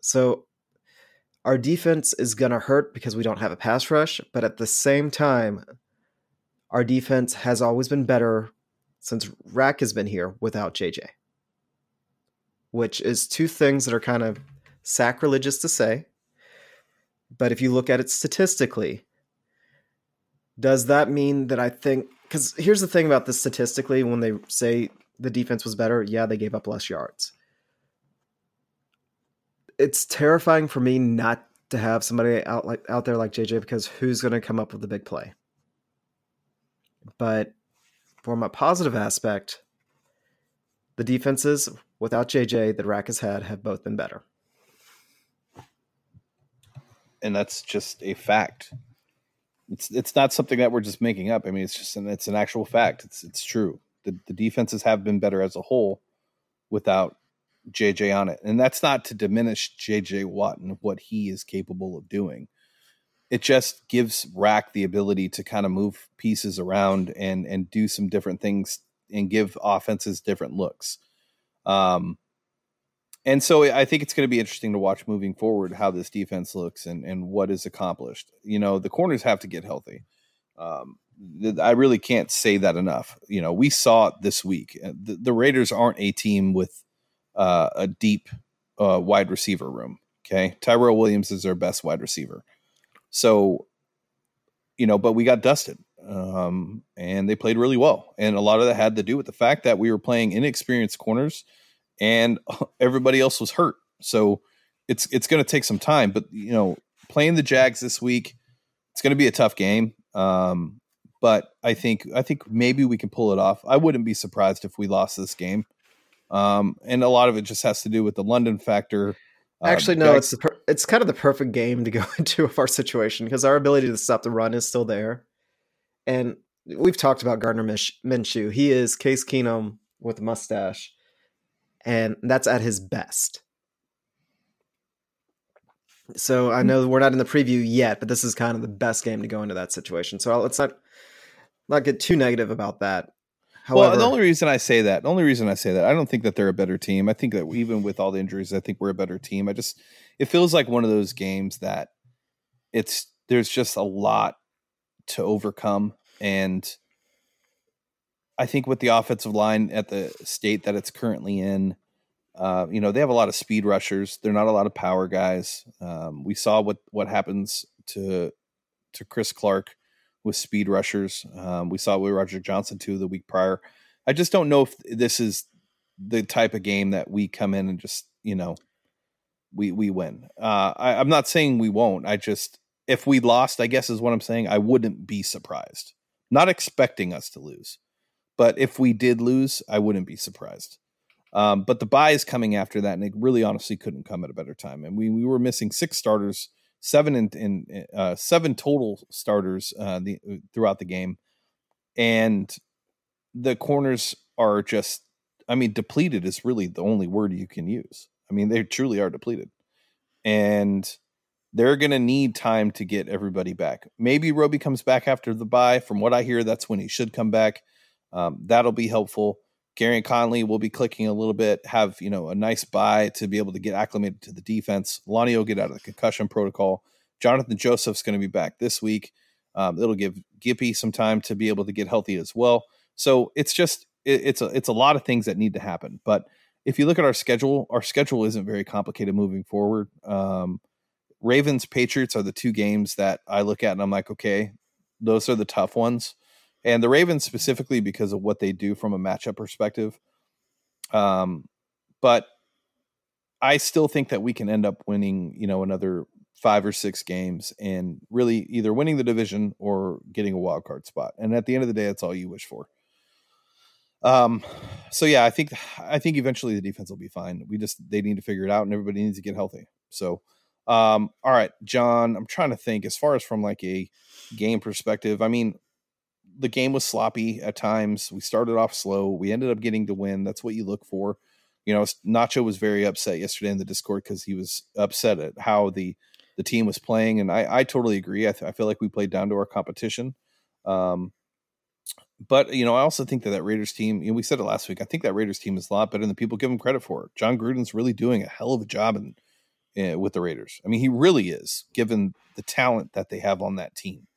So our defense is going to hurt because we don't have a pass rush, but at the same time, our defense has always been better since Rack has been here without JJ which is two things that are kind of sacrilegious to say. But if you look at it statistically, does that mean that I think because here's the thing about this statistically when they say the defense was better, yeah, they gave up less yards. It's terrifying for me not to have somebody out like out there like JJ because who's going to come up with the big play? But from a positive aspect, the defenses without JJ that Rack has had have both been better. And that's just a fact. It's it's not something that we're just making up. I mean, it's just an, it's an actual fact. It's it's true. The the defenses have been better as a whole without JJ on it. And that's not to diminish JJ Watt and what he is capable of doing. It just gives Rack the ability to kind of move pieces around and and do some different things and give offenses different looks. Um, and so I think it's going to be interesting to watch moving forward how this defense looks and, and what is accomplished. You know, the corners have to get healthy. Um, I really can't say that enough. You know, we saw it this week. Uh, the, the Raiders aren't a team with uh, a deep uh, wide receiver room. Okay. Tyrell Williams is their best wide receiver. So, you know, but we got dusted um, and they played really well. And a lot of that had to do with the fact that we were playing inexperienced corners, and everybody else was hurt. So it's it's going to take some time. But you know, playing the Jags this week, it's going to be a tough game. Um, but I think I think maybe we can pull it off. I wouldn't be surprised if we lost this game. Um, and a lot of it just has to do with the London factor. Uh, Actually, no, Jags- it's the per- it's kind of the perfect game to go into of our situation because our ability to stop the run is still there. And we've talked about Gardner Minshew. He is Case Keenum with a mustache, and that's at his best. So I mm. know we're not in the preview yet, but this is kind of the best game to go into that situation. So let's not not get too negative about that. However, well, the only reason I say that, the only reason I say that, I don't think that they're a better team. I think that even with all the injuries, I think we're a better team. I just, it feels like one of those games that it's there's just a lot to overcome and I think with the offensive line at the state that it's currently in, uh, you know, they have a lot of speed rushers. They're not a lot of power guys. Um, we saw what what happens to to Chris Clark with speed rushers. Um, we saw it with Roderick Johnson too the week prior. I just don't know if this is the type of game that we come in and just you know we we win. Uh, I, I'm not saying we won't. I just if we lost, I guess is what I'm saying. I wouldn't be surprised not expecting us to lose. But if we did lose, I wouldn't be surprised. Um, but the buy is coming after that, and it really honestly couldn't come at a better time. And we we were missing six starters, seven in, in uh, seven total starters uh, the, uh, throughout the game, and the corners are just, I mean, depleted is really the only word you can use. I mean, they truly are depleted, and they're going to need time to get everybody back. Maybe Roby comes back after the buy. From what I hear, that's when he should come back. Um, that'll be helpful. Gareon Conley will be clicking a little bit, have you know a nice buy to be able to get acclimated to the defense. Lonnie will get out of the concussion protocol. Jonathan Joseph's going to be back this week. Um, it'll give Gippy some time to be able to get healthy as well. So it's just it, it's a it's a lot of things that need to happen. But if you look at our schedule, our schedule isn't very complicated moving forward. Um, Ravens Patriots are the two games that I look at and I'm like, okay, those are the tough ones. And the Ravens specifically because of what they do from a matchup perspective. Um, but I still think that we can end up winning, you know, another five or six games and really either winning the division or getting a wild card spot. And at the end of the day, that's all you wish for. Um, so yeah, I think I think eventually the defense will be fine. We just they need to figure it out, and everybody needs to get healthy. So, um, all right, John, I'm trying to think as far as from like a game perspective. I mean, the game was sloppy at times. We started off slow. We ended up getting the win. That's what you look for. You know, Nacho was very upset yesterday in the Discord because he was upset at how the the team was playing, and I I totally agree. I, th- I feel like we played down to our competition. Um, but you know, I also think that that Raiders team. You know, we said it last week. I think that Raiders team is a lot better than people give him credit for. Jon Gruden's really doing a hell of a job in, uh, with the Raiders. I mean, he really is, given the talent that they have on that team.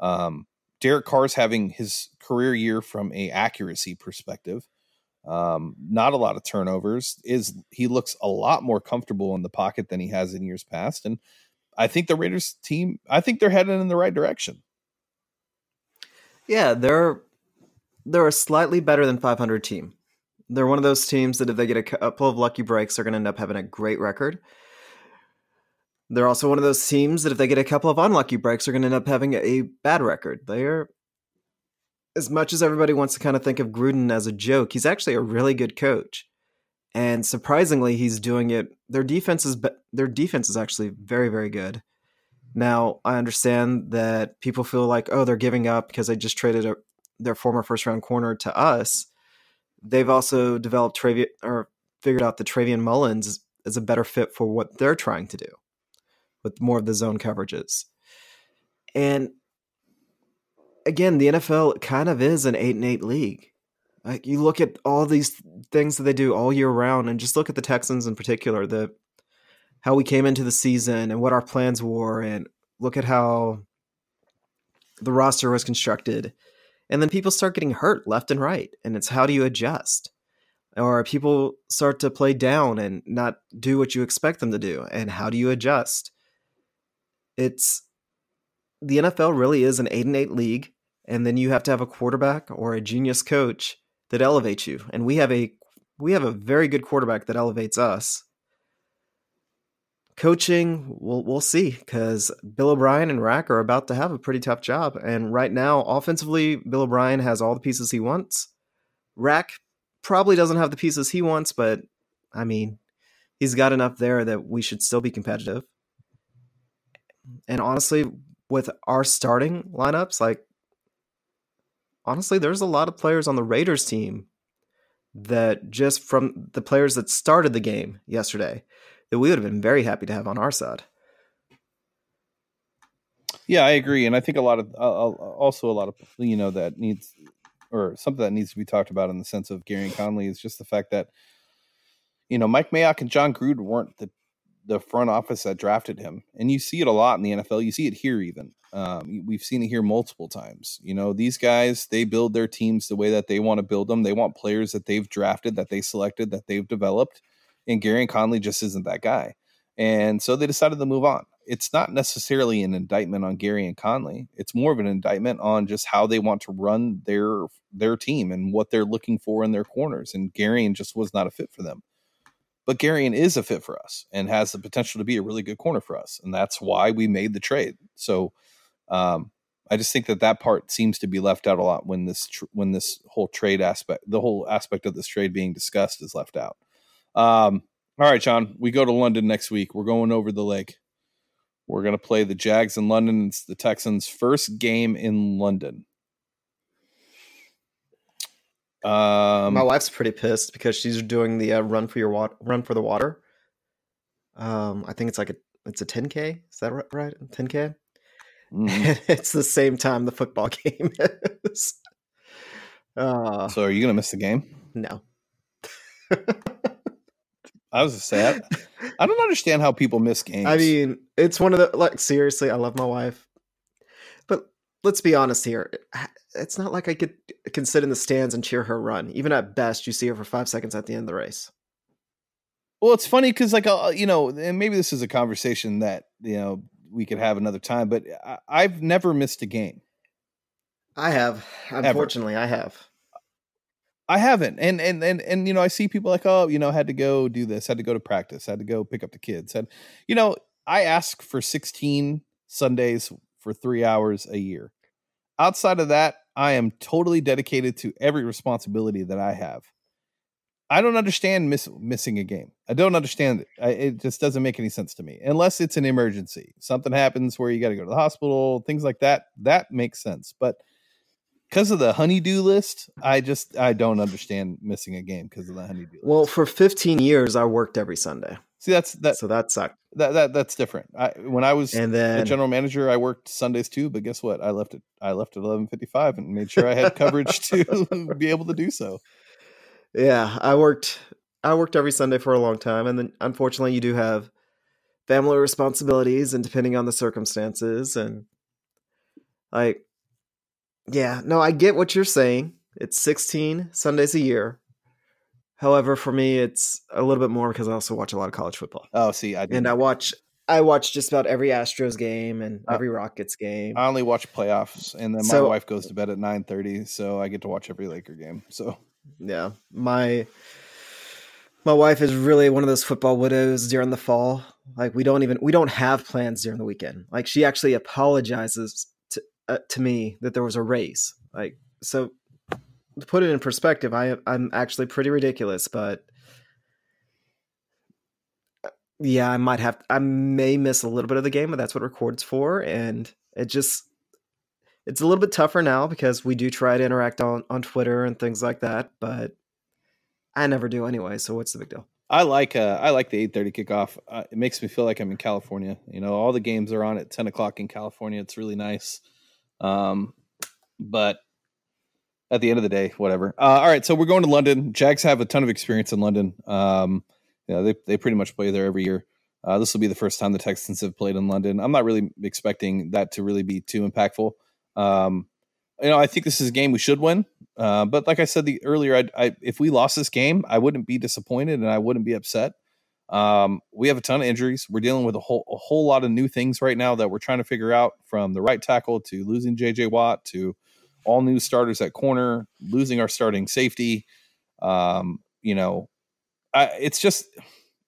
Um, Derek Carr's having his career year from a accuracy perspective. Um, not a lot of turnovers. Is he looks a lot more comfortable in the pocket than he has in years past, and I think the Raiders team. I think they're heading in the right direction. Yeah, they're they're a slightly better than 500 team. They're one of those teams that if they get a couple of lucky breaks, they're going to end up having a great record. They're also one of those teams that if they get a couple of unlucky breaks, they're going to end up having a bad record. They're as much as everybody wants to kind of think of Gruden as a joke, he's actually a really good coach. And surprisingly, he's doing it. Their defense is their defense is actually very very good. Now, I understand that people feel like, oh, they're giving up because they just traded a, their former first round corner to us, they've also developed Travian or figured out that Trayvon Mullen is a better fit for what they're trying to do with more of the zone coverages. And again, the NFL kind of is an eight and eight league. Like you look at all these things that they do all year round, and just look at the Texans in particular. The how we came into the season and what our plans were, and look at how the roster was constructed and then people start getting hurt left and right. And it's how do you adjust? Or people start to play down and not do what you expect them to do. And how do you adjust? It's the NFL really is an eight and eight league. And then you have to have a quarterback or a genius coach that elevates you. And we have a we have a very good quarterback that elevates us coaching, we'll we'll see because Bill O'Brien and Rack are about to have a pretty tough job. And right now, offensively, Bill O'Brien has all the pieces he wants. Rack probably doesn't have the pieces he wants, but I mean, he's got enough there that we should still be competitive. And honestly, with our starting lineups, like honestly, there's a lot of players on the Raiders team that just from the players that started the game yesterday that we would have been very happy to have on our side. Yeah, I agree, and I think a lot of uh, uh, also a lot of you know that needs or something that needs to be talked about in the sense of Gareon Conley is just the fact that you know Mike Mayock and Jon Gruden weren't the the front office that drafted him, and you see it a lot in the NFL. You see it here even. Um, we've seen it here multiple times. You know, these guys they build their teams the way that they want to build them. They want players that they've drafted, that they selected, that they've developed, and Gareon Conley just isn't that guy. And so they decided to move on. It's not necessarily an indictment on Gareon Conley. It's more of an indictment on just how they want to run their their team and what they're looking for in their corners. And Gareon just was not a fit for them. But Gareon is a fit for us and has the potential to be a really good corner for us, and that's why we made the trade. So, um, I just think that that part seems to be left out a lot when this tr- when this whole trade aspect, the whole aspect of this trade being discussed, is left out. Um, all right, John, we go to London next week. We're going over the lake. We're going to play the Jags in London. It's the Texans' first game in London. Um, My wife's pretty pissed because she's doing the uh, run for your water, run for the water. Um, I think it's like a it's a 10k. Is that right? 10k. Mm-hmm. it's the same time the football game is. Uh, so are you going to miss the game? No. I was sad. I don't understand how people miss games. I mean, it's one of the like seriously, I love my wife. Let's be honest here. It's not like I could can sit in the stands and cheer her run. Even at best, you see her for five seconds at the end of the race. Well, it's funny because, like, uh, you know, and maybe this is a conversation that you know we could have another time. But I, have never missed a game. I have, unfortunately, Ever. I have. I haven't, and and and and you know, I see people like, oh, you know, had to go do this, had to go to practice, had to go pick up the kids, had, you know, I ask for sixteen Sundays for three hours a year. Outside of that, I am totally dedicated to every responsibility that I have. I don't understand miss, missing a game. I don't understand it. I, it just doesn't make any sense to me unless it's an emergency. Something happens where you got to go to the hospital, things like that. That makes sense. But because of the honeydew list, I just I don't understand missing a game because of the honeydew. List. Well, for 15 years, I worked every Sunday. See, that's that. So that sucked. That that that's different. I when I was and then the general manager, I worked Sundays too. But guess what? I left it. I left at 11:55 and made sure I had coverage to be able to do so. Yeah, I worked. I worked every Sunday for a long time, and then unfortunately, you do have family responsibilities, and depending on the circumstances, and like yeah, no, I get what you're saying. It's 16 Sundays a year. However, for me, it's a little bit more because I also watch a lot of college football. Oh, see, I and I watch I watch just about every Astros game and uh, every Rockets game. I only watch playoffs, and then my so, wife goes to bed at nine thirty, so I get to watch every Laker game. So yeah, my my wife is really one of those football widows during the fall. Like we don't even we don't have plans during the weekend. Like she actually apologizes uh, to me that there was a race. Like so, to put it in perspective, I I'm actually pretty ridiculous, but yeah, I might have I may miss a little bit of the game, but that's what records for, and it just it's a little bit tougher now because we do try to interact on on Twitter and things like that, but I never do anyway. So what's the big deal? I like uh, I like the eight thirty kickoff. Uh, it makes me feel like I'm in California. You know, all the games are on at ten o'clock in California. It's really nice. Um, but at the end of the day, whatever. Uh, all right, so we're going to London. Jags have a ton of experience in London. Um, you know, they they pretty much play there every year. Uh, this will be the first time the Texans have played in London. I'm not really expecting that to really be too impactful. Um, you know, I think this is a game we should win. Uh, but like I said the earlier, I, I, if we lost this game, I wouldn't be disappointed and I wouldn't be upset. Um, we have a ton of injuries. We're dealing with a whole a whole lot of new things right now that we're trying to figure out from the right tackle to losing JJ Watt to all new starters at corner, losing our starting safety. Um, you know, I, it's just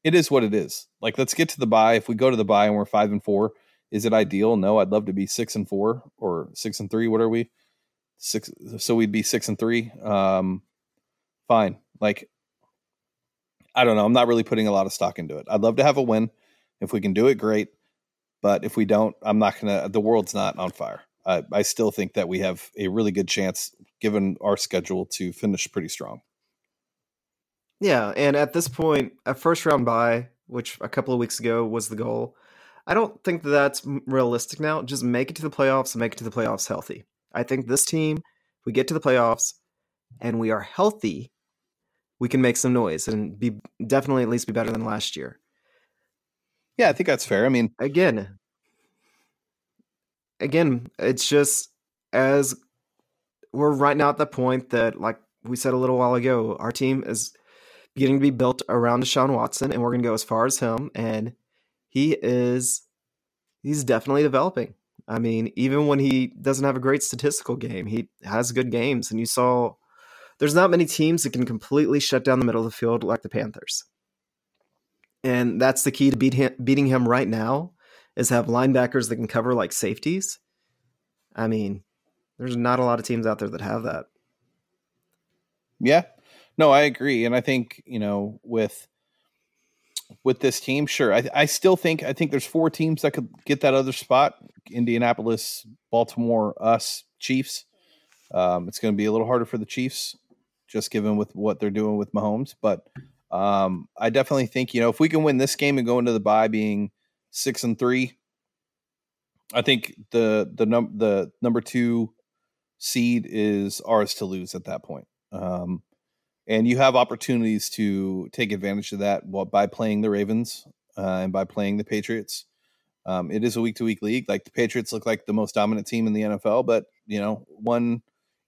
it is what it is. Like let's get to the buy. If we go to the buy and we're five and four, is it ideal? No, I'd love to be six and four or six and three. What are we? Six. So we'd be six and three. Um, fine. Like I don't know. I'm not really putting a lot of stock into it. I'd love to have a win. If we can do it, great. But if we don't, I'm not gonna. The world's not on fire. I, I still think that we have a really good chance, given our schedule, to finish pretty strong. Yeah, and at this point, a first round bye, which a couple of weeks ago was the goal, I don't think that that's realistic now. Just make it to the playoffs and make it to the playoffs healthy. I think this team, if we get to the playoffs and we are healthy, we can make some noise and be definitely at least be better than last year. Yeah, I think that's fair. I mean, again, again, it's just as we're right now at the point that, like we said a little while ago, our team is beginning to be built around Deshaun Watson, and we're going to go as far as him. And he is, he's definitely developing. I mean, even when he doesn't have a great statistical game, he has good games. And you saw there's not many teams that can completely shut down the middle of the field like the Panthers. And that's the key to beat him, beating him right now is have linebackers that can cover like safeties. I mean, there's not a lot of teams out there that have that. Yeah. No, I agree. And I think, you know, with with this team, sure. I, I still think I think there's four teams that could get that other spot: Indianapolis, Baltimore, us, Chiefs. Um, it's going to be a little harder for the Chiefs just given with what they're doing with Mahomes. But um, I definitely think you know if we can win this game and go into the bye being six and three, I think the the num the number two seed is ours to lose at that point. Um, and you have opportunities to take advantage of that by playing the Ravens uh, and by playing the Patriots. Um, it is a week to week league. Like the Patriots look like the most dominant team in the NFL, but you know, one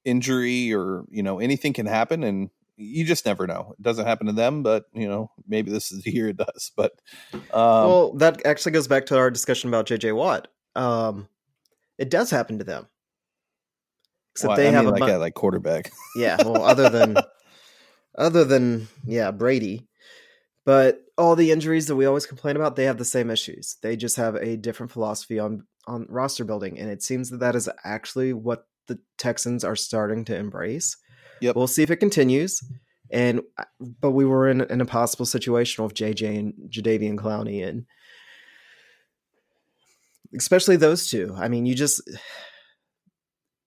injury or you know anything can happen, and you just never know. It doesn't happen to them, but you know, maybe this is the year it does. But um, well, that actually goes back to our discussion about JJ Watt. Um, it does happen to them. Except well, they I have mean, a like, like quarterback. Yeah, well, other than other than yeah Brady, but all the injuries that we always complain about, they have the same issues. They just have a different philosophy on on roster building, and it seems that that is actually what the Texans are starting to embrace. Yep. We'll see if it continues. And uh, but we were in an impossible situation with JJ and Jadeveon Clowney, and especially those two. I mean, you just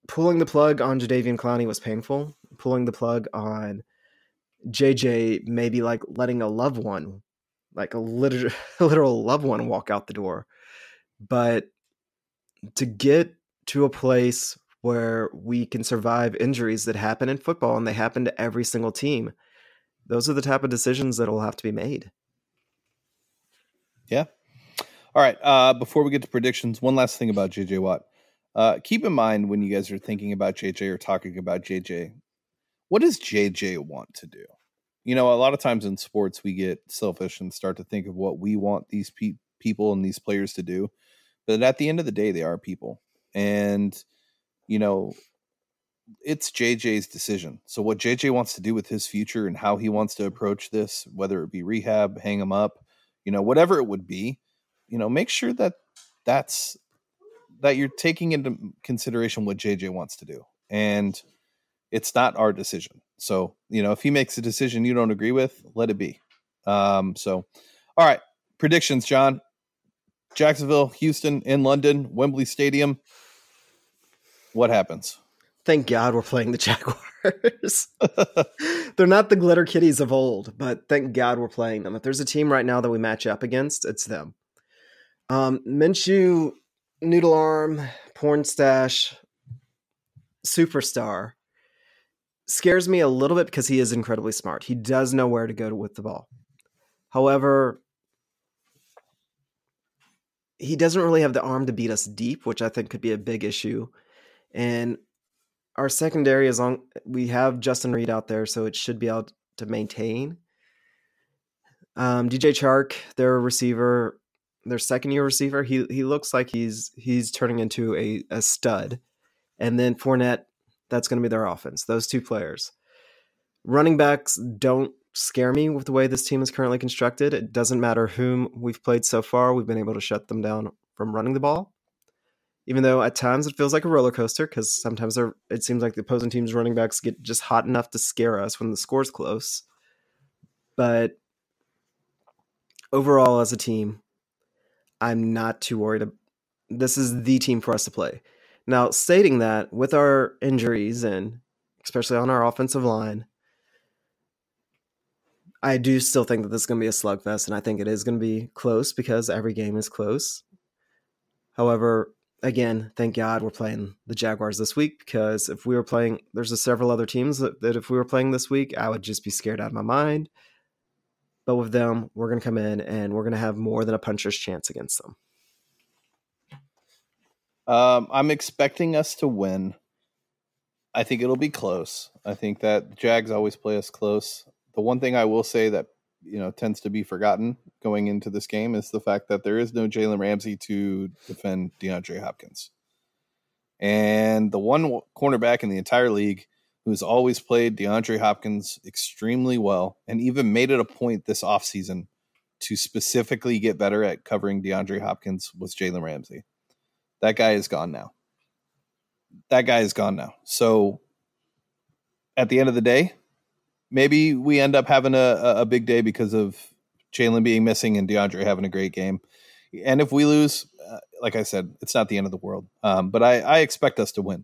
pulling the plug on Jadeveon Clowney was painful. Pulling the plug on JJ maybe like letting a loved one, like a literal, literal loved one, walk out the door. But to get to a place where we can survive injuries that happen in football and they happen to every single team, those are the type of decisions that will have to be made. Yeah. All right. Uh, before we get to predictions, one last thing about JJ Watt. Uh, keep in mind when you guys are thinking about JJ or talking about JJ, what does JJ want to do? You know, a lot of times in sports, we get selfish and start to think of what we want these pe- people and these players to do. But at the end of the day, they are people. And, you know, it's JJ's decision. So, what JJ wants to do with his future and how he wants to approach this, whether it be rehab, hang him up, you know, whatever it would be, you know, make sure that that's that you're taking into consideration what JJ wants to do. And it's not our decision. So, you know, if he makes a decision you don't agree with, let it be. Um, so, all right, predictions, John. Jacksonville, Houston, in London, Wembley Stadium. What happens? Thank God we're playing the Jaguars. They're not the glitter kitties of old, but thank God we're playing them. If there's a team right now that we match up against, it's them. Um, Minshew, Noodle Arm, Porn Stash, Superstar scares me a little bit because he is incredibly smart. He does know where to go with the ball. However, he doesn't really have the arm to beat us deep, which I think could be a big issue. And our secondary is on. We have Justin Reid out there, so it should be able to maintain. Um, DJ Chark, their receiver, their second year receiver, he he looks like he's he's turning into a, a stud. And then Fournette, that's going to be their offense. Those two players. Running backs don't scare me with the way this team is currently constructed. It doesn't matter whom we've played so far, we've been able to shut them down from running the ball. Even though at times it feels like a roller coaster because sometimes it seems like the opposing team's running backs get just hot enough to scare us when the score's close. But overall, as a team, I'm not too worried. This is the team for us to play. Now, stating that with our injuries and especially on our offensive line, I do still think that this is going to be a slugfest, and I think it is going to be close because every game is close. However, again, thank God we're playing the Jaguars this week because if we were playing, there's several other teams that, that if we were playing this week, I would just be scared out of my mind. But with them, we're going to come in and we're going to have more than a puncher's chance against them. Um, I'm expecting us to win. I think it'll be close. I think that the Jags always play us close. The one thing I will say that you know tends to be forgotten going into this game is the fact that there is no Jalen Ramsey to defend DeAndre Hopkins. And the one cornerback in the entire league who's always played DeAndre Hopkins extremely well and even made it a point this offseason to specifically get better at covering DeAndre Hopkins was Jalen Ramsey. That guy is gone now. That guy is gone now. So at the end of the day, maybe we end up having a, a big day because of Jalen being missing and DeAndre having a great game. And if we lose, uh, like I said, it's not the end of the world. Um, but I, I expect us to win.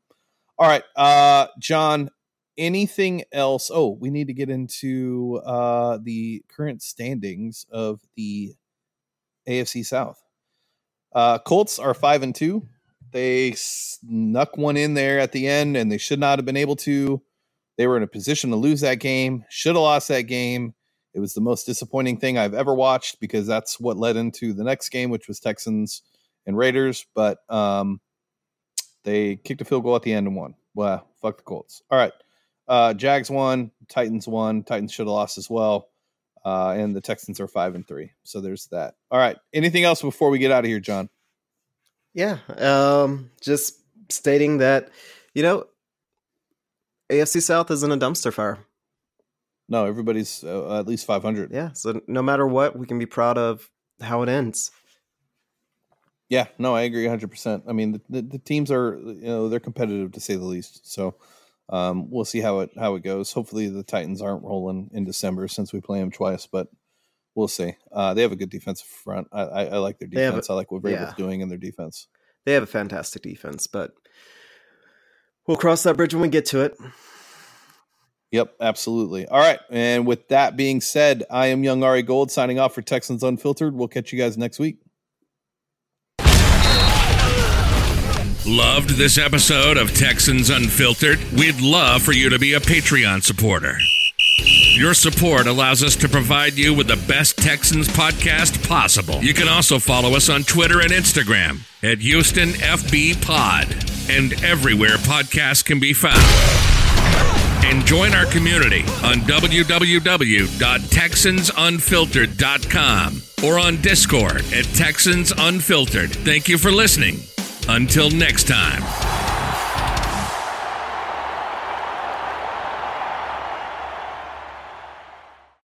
All right, uh, John. Anything else? Oh, we need to get into uh, the current standings of the AFC South. Uh, Colts are five and two. They snuck one in there at the end, and they should not have been able to. They were in a position to lose that game, should have lost that game. It was the most disappointing thing I've ever watched because that's what led into the next game, which was Texans and Raiders. But um, they kicked a field goal at the end and won. Well, fuck the Colts. All right. Uh, Jags won, Titans won. Titans should have lost as well. Uh, and the Texans are five and three. So there's that. All right. Anything else before we get out of here, John? Yeah. Um, just stating that, you know, AFC South isn't a dumpster fire. No, everybody's uh, at least 500. Yeah. So no matter what, we can be proud of how it ends. Yeah, no, I agree 100%. I mean, the, the, the, teams are, you know, they're competitive to say the least. So um, we'll see how it how it goes. Hopefully the Titans aren't rolling in December since we play them twice, but we'll see. Uh, they have a good defensive front. I, I, I like their defense. A, I like what Vrabel's yeah. doing in their defense. They have a fantastic defense, but we'll cross that bridge when we get to it. Yep, absolutely. All right. And with that being said, I am Young Ari Gold signing off for Texans Unfiltered. We'll catch you guys next week. Loved this episode of Texans Unfiltered? We'd love for you to be a Patreon supporter. Your support allows us to provide you with the best Texans podcast possible. You can also follow us on Twitter and Instagram at Houston FB Pod and everywhere podcasts can be found. And join our community on www.texansunfiltered.com or on Discord at Texans Unfiltered. Thank you for listening. Until next time.